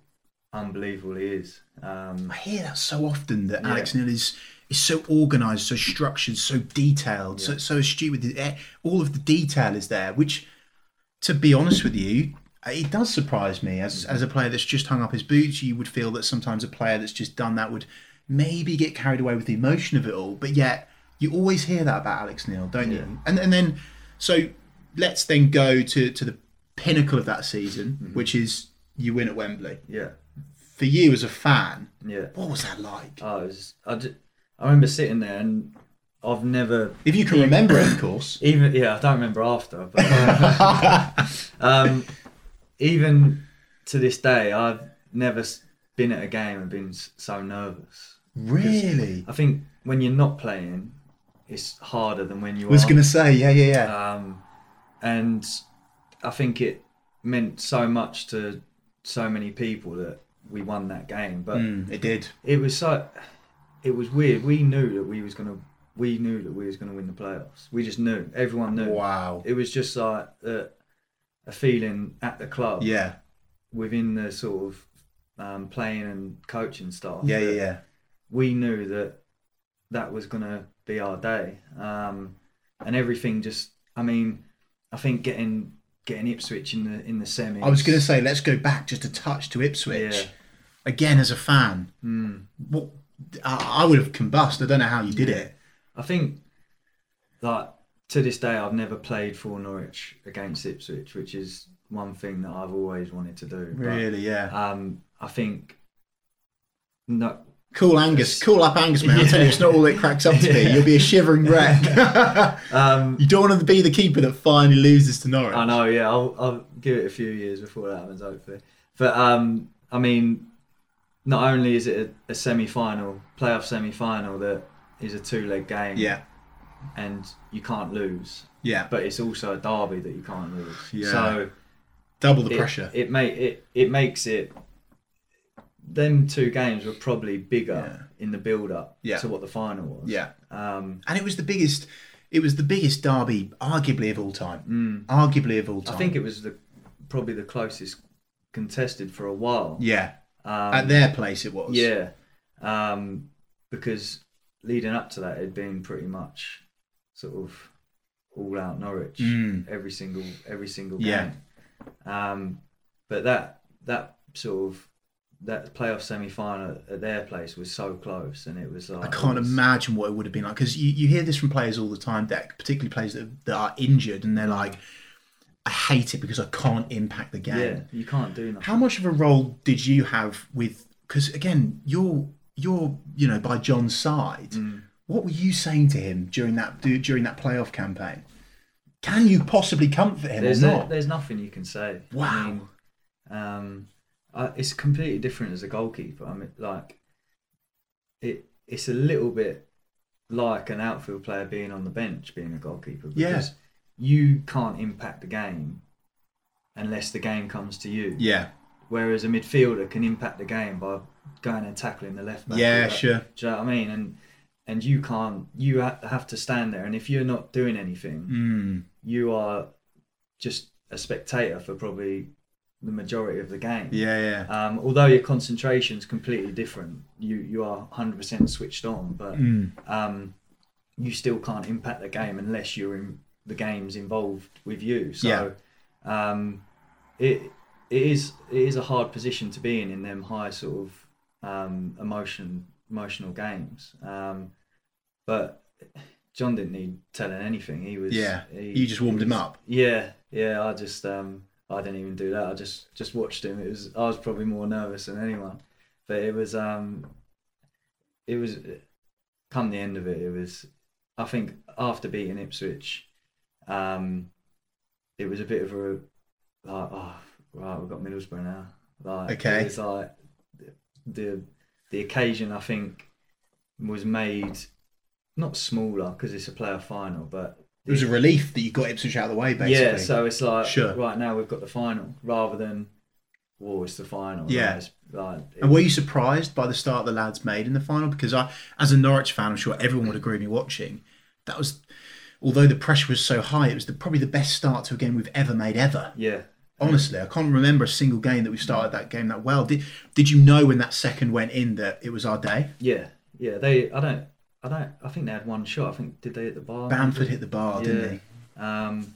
unbelievable he is. Um, I hear that so often that Yeah. Alex Neil is is so organised, so structured, so detailed, so Yeah. so astute with it. All of the detail is there, which, to be honest with you, it does surprise me. As mm-hmm. as a player that's just hung up his boots, you would feel that sometimes a player that's just done that would maybe get carried away with the emotion of it all. But yet, you always hear that about Alex Neil, don't Yeah. you? And and then so let's then go to to the pinnacle of that season, mm-hmm. which is you win at Wembley. yeah, For you as a fan, yeah. what was that like? Oh, I was. I, I remember sitting there, and I've never If you can remember it, of course. even. Yeah, I don't remember after, but um, even to this day, I've never been at a game and been so nervous. really? I think when you're not playing, it's harder than when you I was going to say, yeah, yeah, yeah. Um, and I think it meant so much to so many people that we won that game. But Mm, it did. it was so it was weird. We knew that we was gonna we knew that we was gonna win the playoffs. We just knew. Everyone knew. Wow. It was just like a, a feeling at the club Yeah, within the sort of um, playing and coaching staff. yeah, yeah, yeah. We knew that that was gonna be our day, um, and everything just. I mean, I think getting getting Ipswich in the in the semi. I was going to say, let's go back just a touch to Ipswich. Yeah. Again, as a fan, Mm. what I, I would have combusted. I don't know how you did Yeah. it. I think that to this day I've never played for Norwich against Ipswich, which is one thing that I've always wanted to do. But, Really, yeah. um, I think no, Cool Angus, cool up Angus, man. I'll tell you, it's not all it cracks up to be. You'll be a shivering wreck. um, you don't want to be the keeper that finally loses to Norwich. I know, yeah, I'll, I'll give it a few years before that happens, hopefully. But um, I mean, not only is it a, a semi-final, playoff semi-final that is a two-leg game, Yeah, and you can't lose, yeah. but it's also a derby that you can't lose. Yeah. So Double the it, pressure. It make it it makes it. Them two games were probably bigger in the build up Yeah. to what the final was. yeah. Um, And it was the biggest. It was the biggest derby, arguably of all time. mm, Arguably of all time. I think it was the probably the closest contested for a while. Yeah, Um, at their place it was. Yeah, um, because leading up to that, it'd been pretty much sort of all out Norwich Mm. every single every single Yeah. game. Um, but that that sort of that playoff semi final at their place was so close, and it was like I can't was- imagine what it would have been like because you, you hear this from players all the time, that particularly players that, that are injured, and they're like, "I hate it because I can't impact the game." Yeah, you can't do that. How much of a role did you have with? Because again, you're you're you know by John's side. Mm. What were you saying to him during that during that playoff campaign? Can you possibly comfort him There's or no- not? there's nothing you can say. I Wow. mean, um, I, it's completely different as a goalkeeper. I mean, like it. It's a little bit like an outfield player being on the bench, being a goalkeeper. Yeah. You can't impact the game unless the game comes to you. yeah, Whereas a midfielder can impact the game by going and tackling the left back. yeah, sure. Do you know what I mean? And and you can't. You have to stand there, and if you're not doing anything, Mm, you are just a spectator for probably the majority of the game. yeah, yeah. Um, although your concentration's completely different, you you are 100% switched on, but Mm, um, you still can't impact the game unless you're in the game's involved with you. So um, it it is it is a hard position to be in in them high sort of um, emotion emotional games. Um, but John didn't need telling anything. He was Yeah, he- you just warmed he him up. Yeah, yeah. I just um, I didn't even do that. I just just watched him. It was I was probably more nervous than anyone, but it was um, it was come the end of it. It was I think after beating Ipswich, um, it was a bit of a like oh right we've got Middlesbrough now. Like Okay. it was like the the occasion I think was made not smaller because it's a playoff final, but It was a relief that you got Ipswich out of the way, basically. yeah, so it's like Sure. right now we've got the final rather than well, it's the final. Yeah. Like, it's like, And were you surprised by the start the lads made in the final? Because I, as a Norwich fan, I'm sure everyone would agree with me watching. That was, although the pressure was so high, it was the, probably the best start to a game we've ever made ever. yeah, Honestly, I can't remember a single game that we started that game that well. Did Did you know when that second went in that it was our day? yeah, yeah. They, I don't, I don't, I think they had one shot. I think did they hit the bar? Bamford hit the bar, didn't he? Um,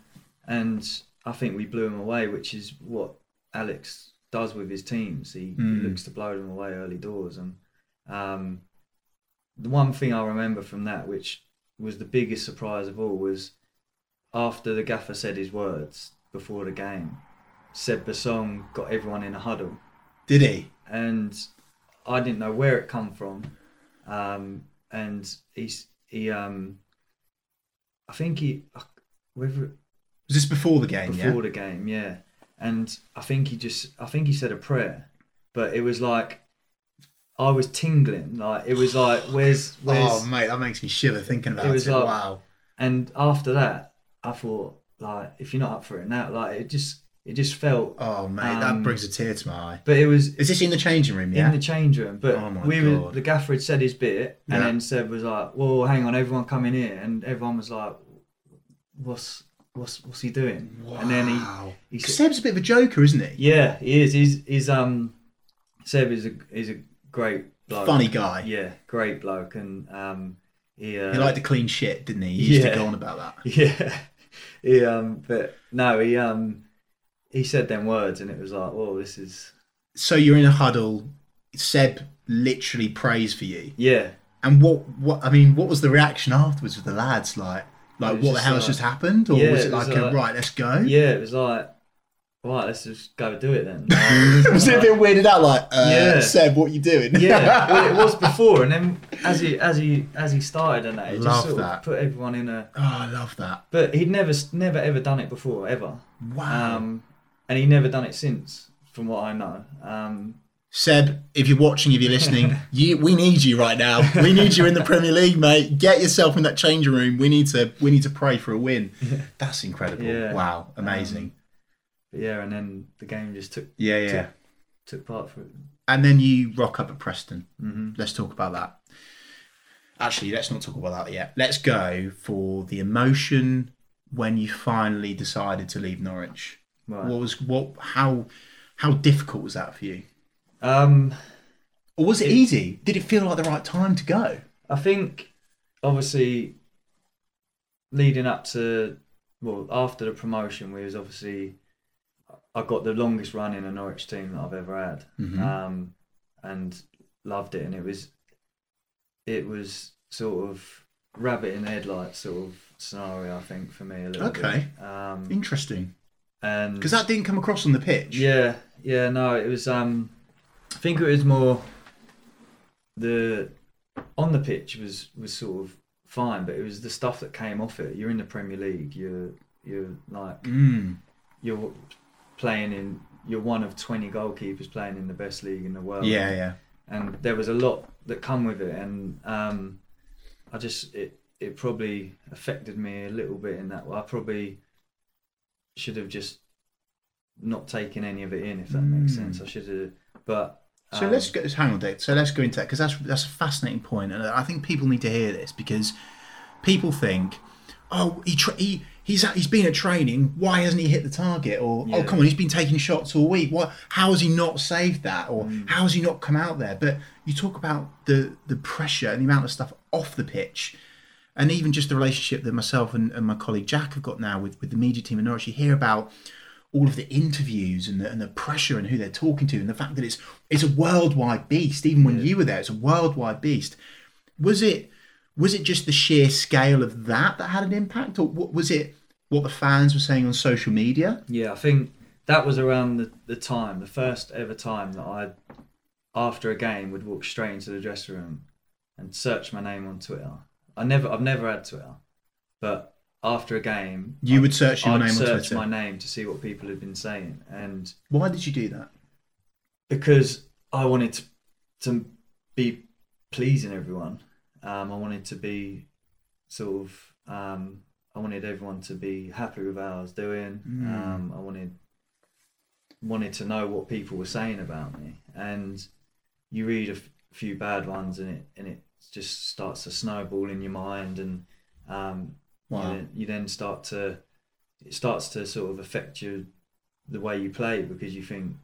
and I think we blew him away, which is what Alex does with his teams. He, Mm. he looks to blow them away early doors. And um, the one thing I remember from that, which was the biggest surprise of all, was after the gaffer said his words before the game, Seb Bassong got everyone in a huddle Did he? and I didn't know where it come from. Um, and he's he um, I think he whether Was this before the game? before yeah. the game, yeah. And I think he just I think he said a prayer, but it was like I was tingling, like it was like where's where's Oh mate, that makes me shiver thinking about It it. was like- wow. and after that I thought like if you're not up for it now, like it just it just felt. Oh mate, Um, that brings a tear to my eye. But it was Is this in the changing room? Yeah. in the changing room. But Oh my we were the gaffer had said his bit, and Yeah. then Seb was like, "Well, hang on, everyone come in here," and everyone was like, "What's what's what's he doing?" And then he he Seb's a bit of a joker, isn't he? "Yeah, he is. He's he's um Seb is a is a great bloke. Funny guy. Yeah, great bloke, and um he uh, He liked to clean shit, didn't he? He used Yeah. to go on about that. yeah he um but no he um he said them words, and it was like, "Whoa, this is So you're in a huddle. Seb literally prays for you. yeah." And what? What? I mean, what was the reaction afterwards with the lads? Like, like what the hell has just happened? Or Yeah, was it it was like, a, like- right, let's go? Yeah, it was like, right, let's just go do it then. was it a bit weirded out? Like, uh, Yeah. Seb, what you doing? yeah, well, it was before, and then as he as he as he started and that, it Love just sort that. of put everyone in a. oh, I love that. But he'd never never ever done it before ever, Wow. um, and he never done it since, from what I know. Um, Seb, if you're watching, if you're listening, you, we need you right now. We need you in the Premier League, mate. Get yourself in that changing room. We need to. We need to pray for a win. That's incredible. Yeah. Wow, amazing. but yeah, and then the game just took yeah, yeah. took part for it. And then you rock up at Preston. hmm Let's talk about that. Actually, let's not talk about that yet. Let's go for the emotion when you finally decided to leave Norwich. Right. What was what? How how difficult was that for you? Um, Or was it easy? Did it feel like the right time to go? I think obviously leading up to well after the promotion we was obviously I got the longest run in a Norwich team that I've ever had Mhm. um, and loved it and it was it was sort of rabbit in the headlights sort of scenario I think for me a little Okay. bit um, Interesting, and because that didn't come across on the pitch. yeah, yeah, no, it was. Um, I think it was more the on the pitch was was sort of fine, but it was the stuff that came off it. You're in the Premier League. You're you're like Mm. you're playing in. You're one of 20 goalkeepers playing in the best league in the world. Yeah, yeah. and there was a lot that come with it, and um, I just it it probably affected me a little bit in that. way. I probably should have just not taken any of it in, if that makes Mm. sense. I should have, but So um, let's go. Hang on, Dave. So let's go into that because that's that's a fascinating point, and I think people need to hear this because people think, oh, he tra- he he's at, he's been at training. Why hasn't he hit the target? Or oh, come on, he's been taking shots all week. What? How has he not saved that? Or Mm. how has he not come out there? But you talk about the the pressure and the amount of stuff off the pitch. And even just the relationship that myself and, and my colleague Jack have got now with, with the media team in Norwich, you hear about all of the interviews and the, and the pressure and who they're talking to and the fact that it's it's a worldwide beast even when Yeah. you were there it's a worldwide beast was it was it just the sheer scale of that that had an impact or what was it what the fans were saying on social media yeah, I think that was around the, the time, the first ever time that I, after a game, would walk straight into the dressing room and search my name on Twitter. I never, I've never had Twitter, but after a game, you would search your I'd name on twitter my name to see what people had been saying, and why did you do that because I wanted to, to be pleasing everyone. Um, I wanted to be sort of um, I wanted everyone to be happy with how I was doing. Mm. Um, I wanted wanted to know what people were saying about me, and you read a f- few bad ones, and it and it just starts to snowball in your mind, and um, Wow. you, then, you then start to it starts to sort of affect you the way you play because you think.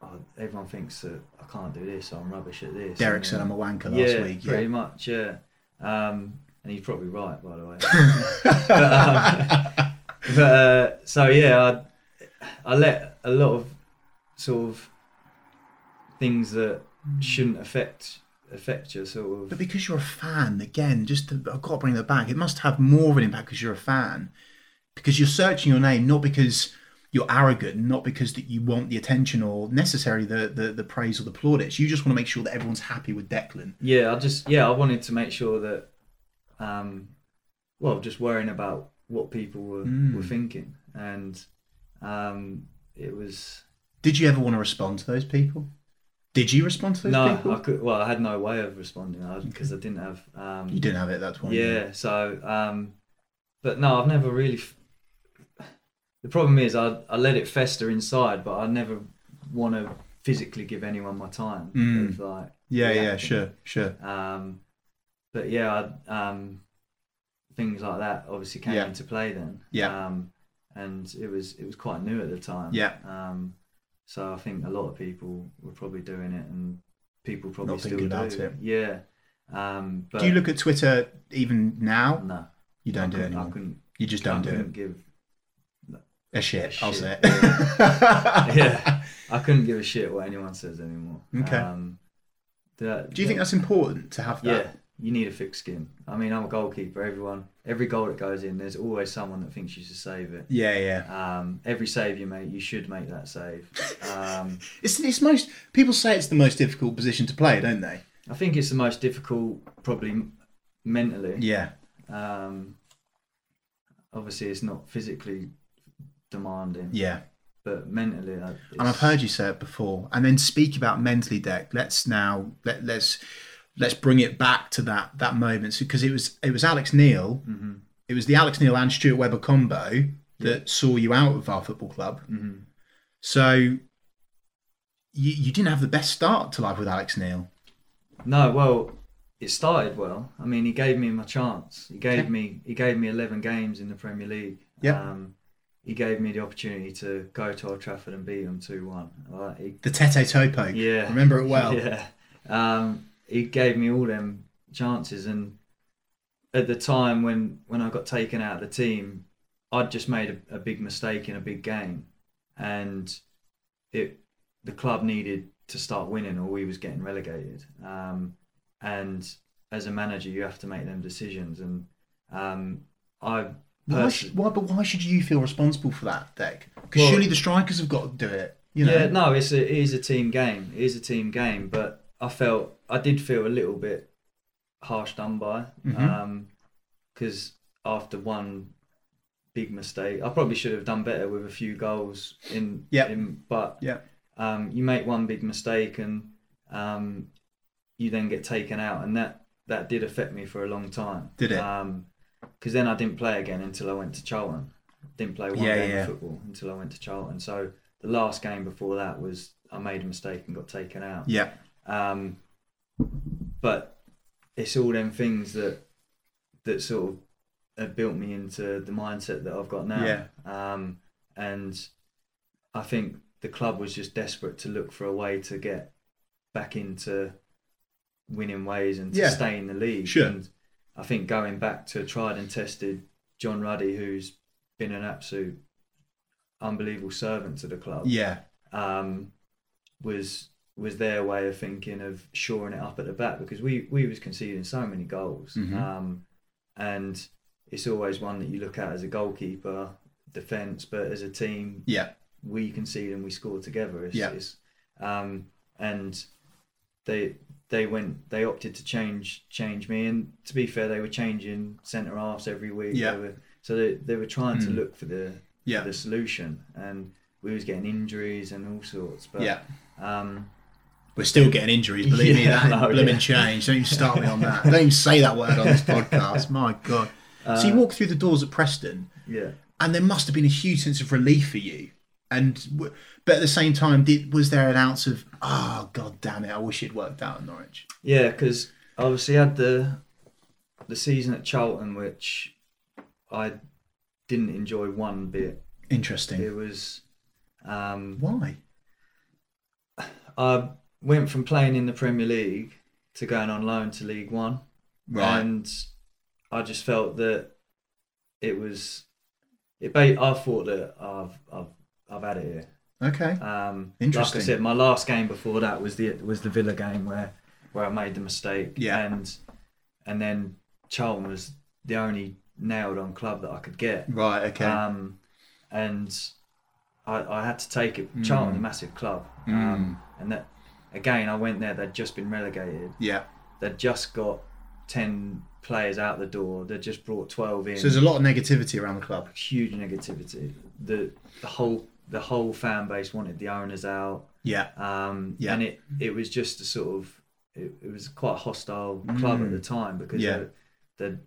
Oh, everyone thinks that I can't do this. I'm rubbish at this. Derek said I'm a wanker last yeah, week. pretty much, yeah. Um, and he's probably right, by the way. but, um, but uh, so yeah, I, I let a lot of sort of things that shouldn't affect affect you, sort of. But because you're a fan, again, just to, I've got to bring that back. It must have more of an impact because you're a fan, because you're searching your name not because you're arrogant, not because that you want the attention or necessarily the, the the praise or the plaudits. You just want to make sure that everyone's happy with Declan. Yeah, I just yeah, I wanted to make sure that, um, well, just worrying about what people were Mm. were thinking, and um, it was Did you ever want to respond to those people? Did you respond to those people? no, people? I could well, I had no way of responding because I didn't have um, You didn't have it at that point. Yeah, so um, but no, I've never really. F- the problem is, I I let it fester inside, but I never want to physically give anyone my time. Mm. Of like, Yeah, yeah, sure, sure. Um, but yeah, I, um, things like that obviously came Yeah. into play then. Yeah. Um, and it was it was quite new at the time. Yeah. Um, so I think a lot of people were probably doing it, and people probably Not still do. it. Yeah. Um, but do you look at Twitter even now? No, You don't I do it I anymore. couldn't. You just don't do couldn't it. give. A shit, I'll say it. Yeah. I couldn't give a shit what anyone says anymore. Okay. Um, that, Do you think that's important to have that? Yeah, you need a thick skin. I mean, I'm a goalkeeper. Everyone, every goal that goes in, there's always someone that thinks you should save it. Yeah, yeah. Um, every save you make, you should make that save. Um, It's it's most people say it's the most difficult position to play, don't they? I think it's the most difficult, probably mentally. Yeah. Um, obviously, it's not physically demanding, Yeah. but mentally, And I've heard you say it before. And then speak about mentally, deck. Let's now let let's let's bring it back to that that moment because it was it was Alex Neil. Mhm, It was the Alex Neil and Stuart Webber combo that saw you out of our football club. mhm. So you you didn't have the best start to life with Alex Neil. No, well, it started well. I mean, he gave me my chance. He gave Okay. me he gave me eleven games in the Premier League. Yeah. Um, he gave me the opportunity to go to Old Trafford and beat them two one. Uh, he, The Tete Topo. yeah, Remember it well. Yeah. Um, he gave me all them chances, and at the time when when I got taken out of the team, I'd just made a, a big mistake in a big game, and it the club needed to start winning, or we was getting relegated. Um, and as a manager, you have to make them decisions, and um, I Why, why, but why should you feel responsible for that, Deck? Because Well- surely the strikers have got to do it. You know? Yeah, no, it's a, it is a team game. It is a team game, but I felt I did feel a little bit harsh done by, because after one big mistake, I probably should have done better with a few goals in. In but Yeah. um, you make one big mistake and um, you then get taken out, and that that did affect me for a long time. Did it? Because then I didn't play again until I went to Charlton. Didn't play one Yeah, game yeah. of football until I went to Charlton. So the last game before that was I made a mistake and got taken out. Yeah. Um, but it's all them things that that sort of have built me into the mindset that I've got now. Yeah. Um, and I think the club was just desperate to look for a way to get back into winning ways and to Yeah. stay in the league. Sure. And I think going back to tried and tested John Ruddy, who's been an absolute unbelievable servant to the club Yeah. um, was was their way of thinking of shoring it up at the back because we we was conceding so many goals, Mhm. um, and it's always one that you look at as a goalkeeper, defence, but as a team, Yeah. we concede and we score together. It's, Yeah. it's, um, and they they went they opted to change change me, and to be fair, they were changing centre halves every week. Yeah. They were, so they, they were trying to Mm. look for the Yeah. the solution, and we was getting injuries and all sorts. But Yeah. um, We're still getting injuries, believe me. Yeah, That no, blooming yeah. change. Don't even start me on that. Don't even say that word on this podcast. My God. so you walk through the doors at Preston, Yeah. and there must have been a huge sense of relief for you. And but at the same time, did was there an ounce of oh god damn it, I wish it worked out at Norwich? Yeah, because I obviously I had the the season at Charlton, which I didn't enjoy one bit. Interesting. It was um, Why? I went from playing in the Premier League to going on loan to League One, Right. and I just felt that it was. It. I thought that I've I've I've had it here. okay. Um, Interesting. Like I said, my last game before that was the was the Villa game where where I made the mistake. Yeah. And and then Charlton was the only nailed on club that I could get. Right. Okay. Um, and I, I had to take it. Charlton, Mm. a massive club. Um, and that again, I went there. They'd just been relegated. yeah. They'd just got ten players out the door. They'd just brought twelve in So there's a lot of negativity around the club. huge negativity. The the whole the whole fan base wanted the owners out. Yeah. Um, Yeah. And it, it was just a sort of, it, it was quite a hostile club at the time because Mm. Yeah. they, they'd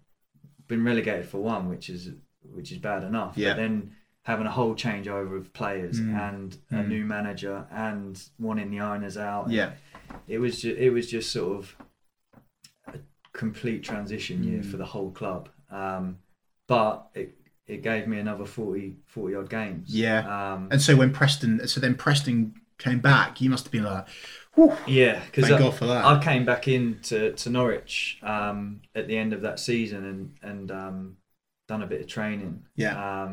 been relegated for one, which is which is bad enough. Yeah. But then having a whole changeover of players Mm. and a Mm. new manager and wanting the owners out. Yeah. It was just, it was just sort of a complete transition year Mm. for the whole club. Um, but it, it gave me another 40, 40 odd games. Yeah. Um, And so when Preston, so then Preston came back, you must have been like, Whew, Yeah, because thank I, God for that. I came back in to, to Norwich um, at the end of that season and and um, done a bit of training. yeah.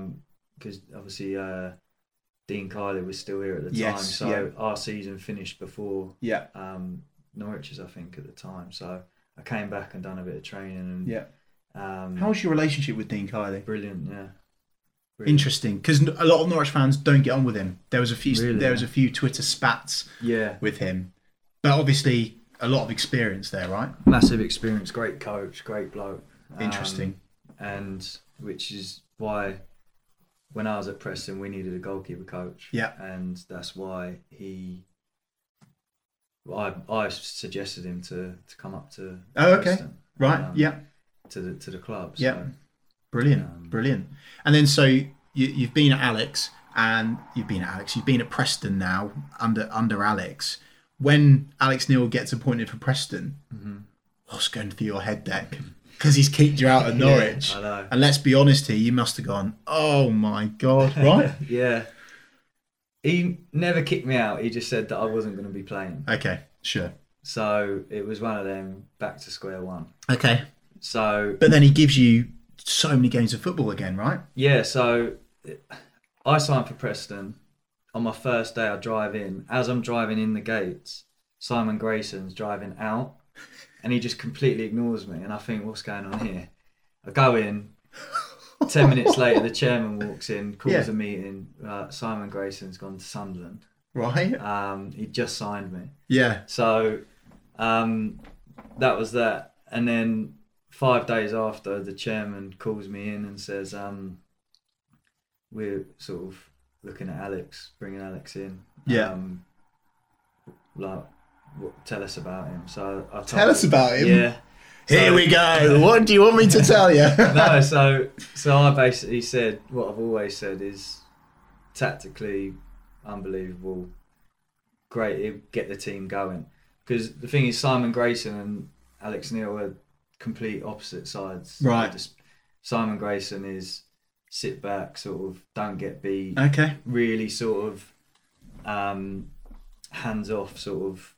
Because obviously uh, Dean Kiely was still here at the time, Yes, so yeah. our season finished before yeah. um, Norwich's, I think, at the time. So I came back and done a bit of training and Yeah. Um, How was your relationship with Dean Kiely? brilliant. Yeah, Brilliant. Interesting, because a lot of Norwich fans don't get on with him. There was a few. Really? There was a few Twitter spats Yeah, with him, but obviously a lot of experience there, right? massive experience, great coach, great bloke. Um, Interesting. and which is why when I was at Preston, we needed a goalkeeper coach. Yeah. and that's why he. I I suggested him to, to come up to. Oh, okay. Preston, right. um, yeah. To the to the club. Yeah. Brilliant. um, Brilliant. And then so you, you've been at Alex, and you've been at Alex. You've been at Preston now under under Alex. When Alex Neil gets appointed for Preston, Mhm. what's going through your head, Deck? Because he's kicked you out of Norwich. I know. And let's be honest here, you must have gone, oh my God, right? yeah. He never kicked me out. He just said that I wasn't going to be playing. okay, sure. So it was one of them back to square one. Okay. So But then he gives you so many games of football again, right? Yeah, so I signed for Preston. On my first day, I drive in. As I'm driving in the gates, Simon Grayson's driving out, and he just completely ignores me. And I think, what's going on here? I go in. Ten minutes later, the chairman walks in, calls Yeah. a meeting. Uh, Simon Grayson's gone to Sunderland. Right? Um, he just signed me. Yeah. So um, that was that. And then five days after, the chairman calls me in and says, um, "We're sort of looking at Alex, bringing Alex in. Yeah. Um, like, what, tell us about him." So I told Tell us about him. Yeah. Here So- we go. What do you want me to tell you? no, so so I basically said what I've always said is tactically unbelievable, great, it'd get the team going. Because the thing is, Simon Grayson and Alex Neil are complete opposite sides. Right. Just- Simon Grayson is sit back, sort of don't get beat, okay. really sort of um, hands off, sort of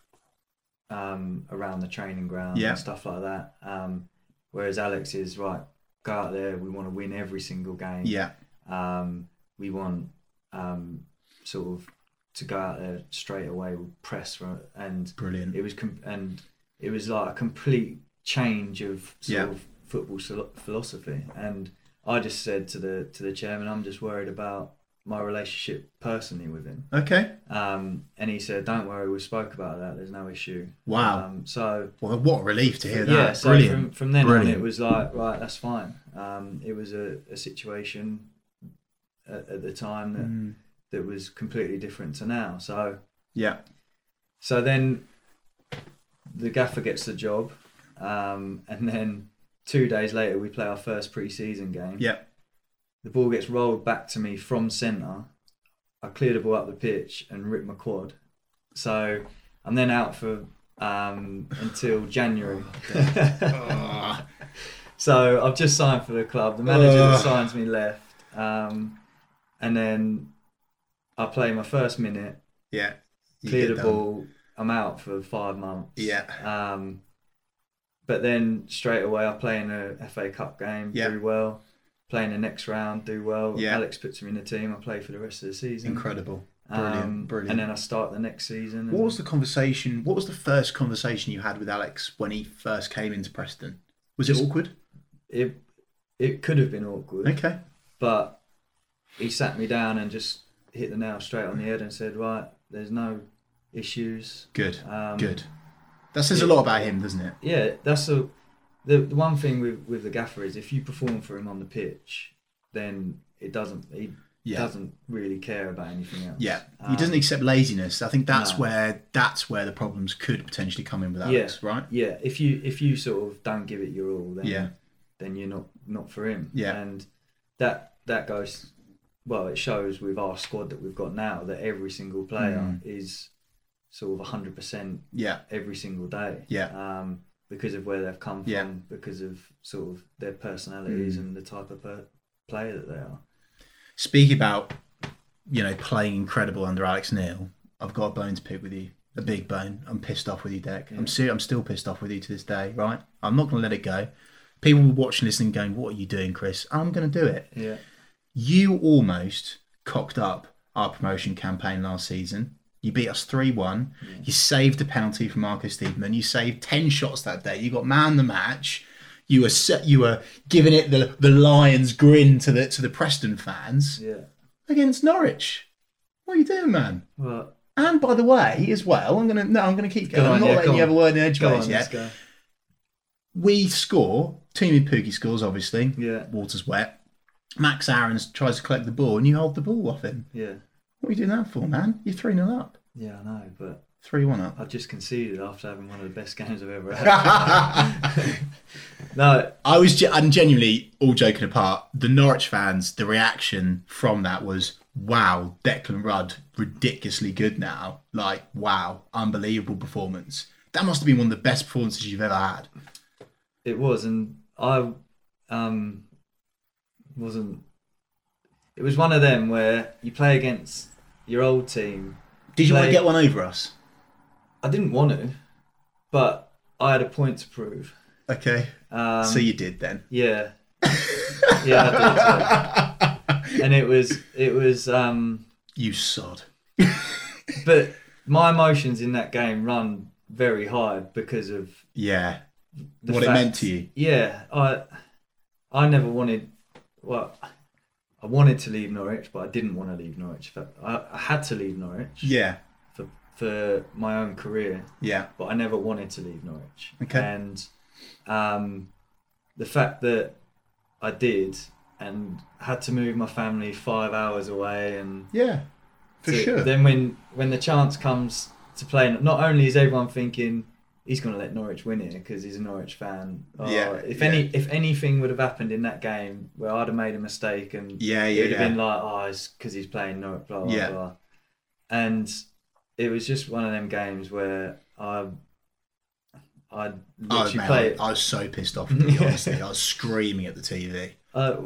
um, around the training ground Yeah. and stuff like that. Um, whereas Alex is right, go out there. We want to win every single game. Yeah. Um, we want um, sort of to go out there straight away with press for, and Brilliant. it was com- and it was like a complete change of sort Yeah. of football philosophy and I just said to the to the chairman I'm just worried about my relationship personally with him Okay. um, and he said don't worry we spoke about that there's no issue Wow. um, so Well, what a relief to hear that. yeah so Brilliant. from, from then Brilliant. on it was like right that's fine um, it was a, a situation at, at the time that, Mm. that was completely different to now so Yeah. so then the gaffer gets the job, um, and then two days later, we play our first pre-season game. Yeah. The ball gets rolled back to me from centre. I clear the ball up the pitch and rip my quad. So I'm then out for um, until January. So I've just signed for the club. The manager that signs me left, um, and then I play my first minute, yeah. Clear the done. ball. I'm out for five months. Yeah. Um, but then straight away I play in a FA Cup game, Yeah. do well. Play in the next round, do well. Yeah. Alex puts me in the team. I play for the rest of the season. Incredible. Brilliant. Um, brilliant. And then I start the next season. What was the conversation? What was the first conversation you had with Alex when he first came into Preston? Was Just- it awkward? it? It could have been awkward. Okay. but he sat me down and just hit the nail straight on the head and said, "Right, there's no issues." Good. Um, Good. That says a lot about him, doesn't it? Yeah, that's a the, the one thing with with the gaffer is if you perform for him on the pitch, then it doesn't he Yeah. doesn't really care about anything else. Yeah. Um, He doesn't accept laziness. I think that's no. where that's where the problems could potentially come in with Alex, right? Yeah, if you if you sort of don't give it your all, then Yeah. then you're not not for him. Yeah. and that that goes. Well, it shows with our squad that we've got now that every single player Mm. is sort of hundred percent Yeah. every single day. Yeah. Um, because of where they've come from, Yeah. because of sort of their personalities Mm. and the type of per- player that they are. Speaking about, you know, playing incredible under Alex Neil, I've got a bone to pick with you. A big bone. I'm pissed off with you, Deck. I'm Yeah. ser- I'm still pissed off with you to this day, right? I'm not going to let it go. People watching, watch and going, what are you doing, Chris? I'm going to do it. Yeah. You almost cocked up our promotion campaign last season. You beat us 3 1. Mm. You saved a penalty from Marco Stiepermann. You saved 10 shots that day. You got man the match. You were set, you were giving it the, the Lions grin to the to the Preston fans Yeah. against Norwich. What are you doing, man? Well, And by the way, as well, I'm gonna no, I'm gonna keep Go going. on, I'm not yeah, letting you have a word in go edgeways on, yet. We score. Teemu Pukki scores, obviously. Yeah. Water's wet. Max Aarons tries to collect the ball, and you hold the ball off him. Yeah. What are you doing that for, man? You're 3 0 up. Yeah, I know, but 3 1 up. I just conceded after having one of the best games I've ever had. no, I was, ge- and genuinely, all joking apart, the Norwich fans, the reaction from that was, wow, Declan Rudd, ridiculously good now. Like, wow, unbelievable performance. That must have been one of the best performances you've ever had. it was, and I um wasn't. It was one of them where you play against your old team. Did you want to get one over us? I didn't want to, but I had a point to prove. Okay. Um, so you did then. Yeah. yeah, I did. yeah. And it was it was um You sod. but my emotions in that game run very high because of Yeah. the What it fact- meant to you. Yeah, I I never wanted well I wanted to leave Norwich, but I didn't want to leave Norwich. I, I had to leave Norwich Yeah. for for my own career, Yeah. but I never wanted to leave Norwich. Okay. And um, the fact that I did and had to move my family five hours away and Yeah. For to- sure. Then when when the chance comes to play, not only is everyone thinking he's going to let Norwich win it because he's a Norwich fan. Or Yeah, If yeah. any if anything would have happened in that game where I'd have made a mistake and yeah, yeah, it would have yeah. been like, oh, it's because he's playing Norwich, blah blah Yeah. blah. And it was just one of them games where I I Oh, literally man, played. I, I was so pissed off with you, honestly. I was screaming at the TV. Uh,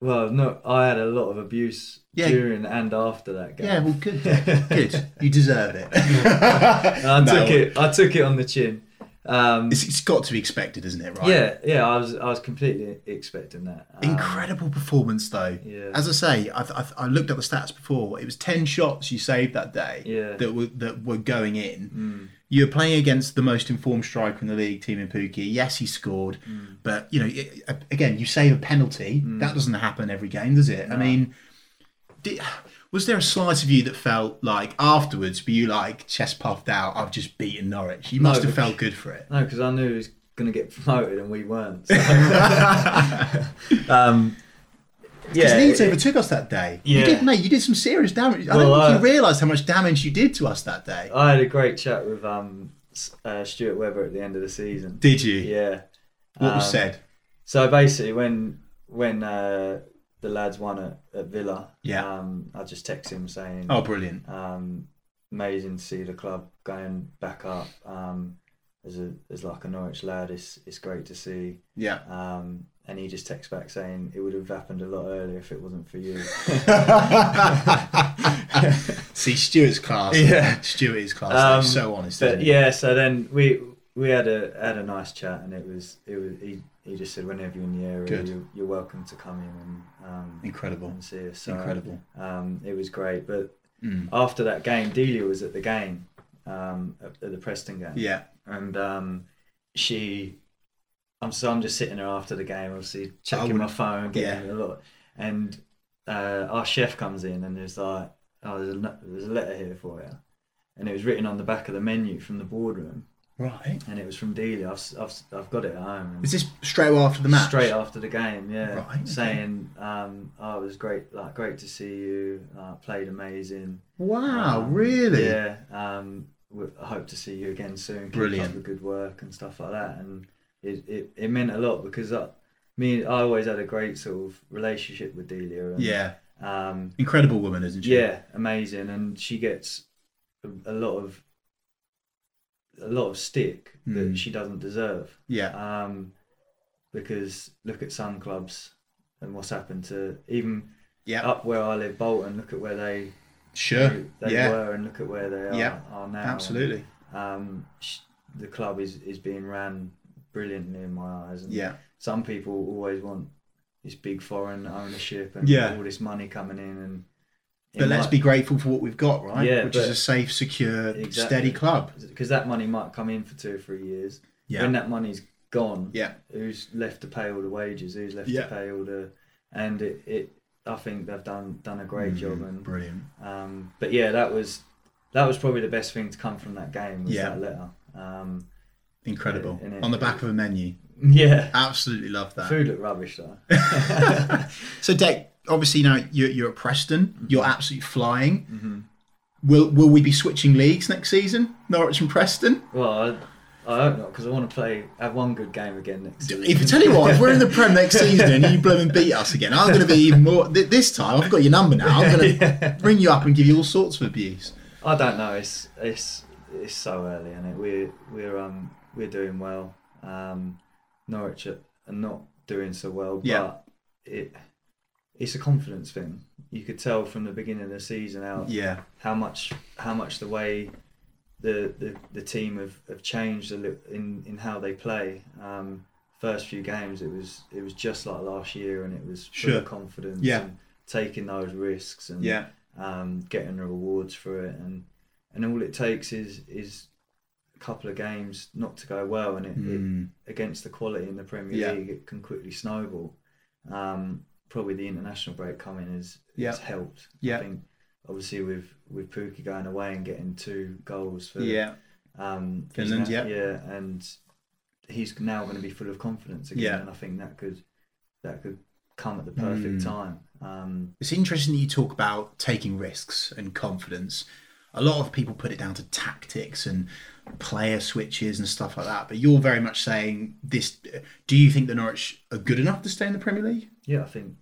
well, no, I had a lot of abuse Yeah. during and after that game. Yeah, well, good. good. You deserve it. I No, took it. I took it on the chin. Um, It's, it's got to be expected, isn't it? Right. Yeah, yeah. I was, I was completely expecting that. Um, Incredible performance, though. Yeah. As I say, I, I, I looked at the stats before. It was ten shots you saved that day Yeah. that were that were going in. Mm, You were playing against the most informed striker in the league, Teemu Pukki. Yes, he scored, mm. but you know, it, again, you save a penalty. That doesn't happen every game, does it? I mean, did, was there a slice of you that felt like afterwards? Were you like chest puffed out? I've just beaten Norwich. You No, must have felt good for it. No, because I knew he was going to get promoted and we weren't. so- um, Because yeah. Leeds it- overtook us that day. You Yeah. did, mate. You did some serious damage. I Well, don't think uh, you realised how much damage you did to us that day. I had a great chat with um, uh, Stuart Webber at the end of the season. Did you? Yeah. What was Um, said? So basically, when when uh, the lads won at, at Villa, Yeah. um, I just texted him saying, Oh, brilliant. um, amazing to see the club going back up. Um, as a as like a Norwich lad, it's it's great to see. Yeah. Um, and he just texts back saying it would have happened a lot earlier if it wasn't for you. See, Stuart's class. Yeah. Stuart is class. Um, so honest. But yeah, so then we we had a had a nice chat, and it was it was he, he just said whenever you're in the area, you're, you're welcome to come in and um, Incredible. and see us. So, Incredible. Um, it was great, but Mm. after that game, Delia was at the game, um, at, at the Preston game, Yeah. and um, she, I'm so I'm just sitting there after the game, obviously checking my phone, getting a lot, and uh, our chef comes in and there's like, oh, there's a there's a letter here for you, and it was written on the back of the menu from the boardroom, Right. and it was from Delia. I've I've, I've got it at home. Is this straight after the match? Straight after the game, yeah. Right, okay. Saying, um, "Oh, it was great. Like, great to see you. Uh, played amazing. Wow, Um, really? Yeah. Um, I hope to see you again soon. Brilliant. the good work and stuff like that. And it, it, it meant a lot because I, me, I always had a great sort of relationship with Delia. And, Yeah. Um, Incredible woman, isn't she? yeah, amazing, and she gets a, a lot of a lot of stick Mm. that she doesn't deserve. Yeah. Um, because look at some clubs and what's happened to even Yeah. up where I live, Bolton. Look at where they Sure. they yeah. were, and look at where they are, Yeah, are now. Absolutely. Um, sh- the club is is being ran brilliantly in my eyes. And Yeah. Some people always want this big foreign ownership and Yeah. all this money coming in and. But let's be grateful for what we've got, right? Yeah, Which is a safe, secure, Exactly. steady club. because that money might come in for two or three years. Yeah. When that money's gone, Yeah. who's left to pay all the wages? Who's left Yeah. to pay all the? And it, it, I think they've done done a great job. Mm, And Brilliant. um, but yeah, that was that was probably the best thing to come from that game. Was Yeah. that letter. Um, Incredible. It- On the back of a menu. yeah, Absolutely love that. food looked rubbish though. So, Deck, obviously now you're, you're at Preston. You're absolutely flying. hmm Will Will we be switching leagues next season? Norwich and Preston. Well, I, I hope not because I want to play have one good game again next season. If I tell you what, if we're in the Prem next season and you blow and beat us again, I'm going to be even more. th- This time, I've got your number now. I'm going to ring you up and give you all sorts of abuse. I don't know. It's it's it's so early, and it we're we're um we're doing well. Um, Norwich are are not doing so well, Yeah. but it it's a confidence thing. You could tell from the beginning of the season how Yeah, how much how much the way the the, the team have, have changed in, in how they play. Um, first few games, it was it was just like last year, and it was full Sure. of confidence. Yeah. and taking those risks and yeah, um, getting the rewards for it, and and all it takes is is a couple of games not to go well, and it, Mm. it against the quality in the Premier Yeah. League, it can quickly snowball. Um, probably the international break coming has Yeah. has helped. Yeah. I think obviously with with Pukki going away and getting two goals for yeah, um, Finland, now- yeah. yeah, and he's now going to be full of confidence again, Yeah. and I think that could that could come at the perfect Mm. time. Um, It's interesting that you talk about taking risks and confidence. A lot of people put it down to tactics and player switches and stuff like that. But you're very much saying this. Do you think the Norwich are good enough to stay in the Premier League? Yeah, I think.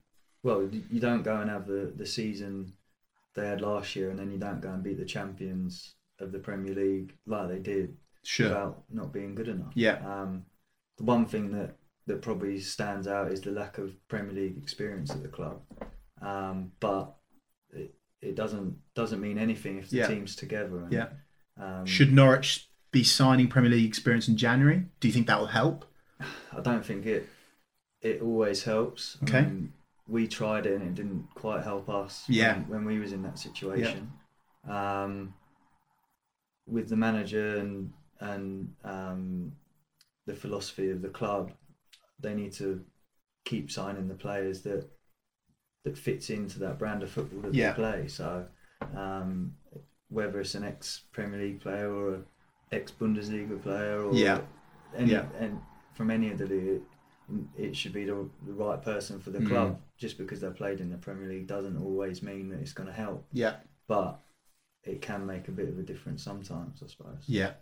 Well, you don't go and have the, the season they had last year, and then you don't go and beat the champions of the Premier League like they did Sure. without not being good enough. Yeah. Um, the one thing that that probably stands out is the lack of Premier League experience at the club. Um, but it, it doesn't doesn't mean anything if the Yeah. team's together. And, Yeah. Um, Should Norwich be signing Premier League experience in January? Do you think that will help? I don't think it it always helps. I Okay. mean, we tried it and it didn't quite help us Yeah. when, when we was in that situation. Um, with the manager and and um, the philosophy of the club, they need to keep signing the players that that fits into that brand of football that Yeah. they play. So um, whether it's an ex Premier League player or a ex Bundesliga player or Yeah. any Yeah. and from any of the league, it should be the, the right person for the Mm. club. Just because they played in the Premier League doesn't always mean that it's going to help, Yeah. but it can make a bit of a difference sometimes, I suppose. Yeah.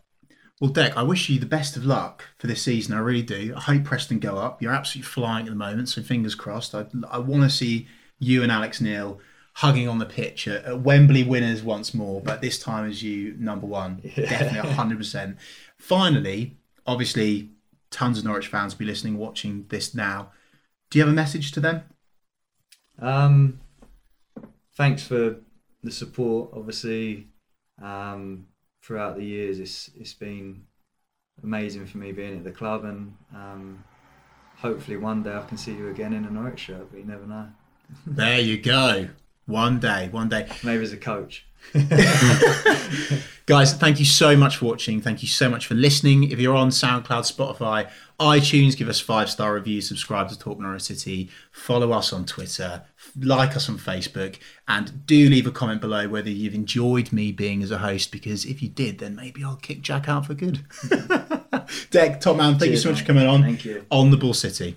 Well, Deck, I wish you the best of luck for this season. I really do. I hope Preston go up. You're absolutely flying at the moment, so fingers crossed. I, I want to see you and Alex Neil hugging on the pitch at, at Wembley winners once more, but this time as you number one. Definitely 100%. Finally, obviously, tons of Norwich fans be listening, watching this now. Do you have a message to them? Um, thanks for the support. Obviously, um, throughout the years, it's it's been amazing for me being at the club, and um, hopefully one day I can see you again in a Norwich shirt. But you never know. There you go. One day, one day. Maybe as a coach. Guys, thank you so much for watching. Thank you so much for listening. If you're on SoundCloud, Spotify, iTunes, give us five star reviews, subscribe to Talk Norwich City, follow us on Twitter, like us on Facebook, and do leave a comment below whether you've enjoyed me being as a host. Because if you did, then maybe I'll kick Jack out for good. Deck, top man, thank you so much mate. for coming on. Thank you. On the Bull City.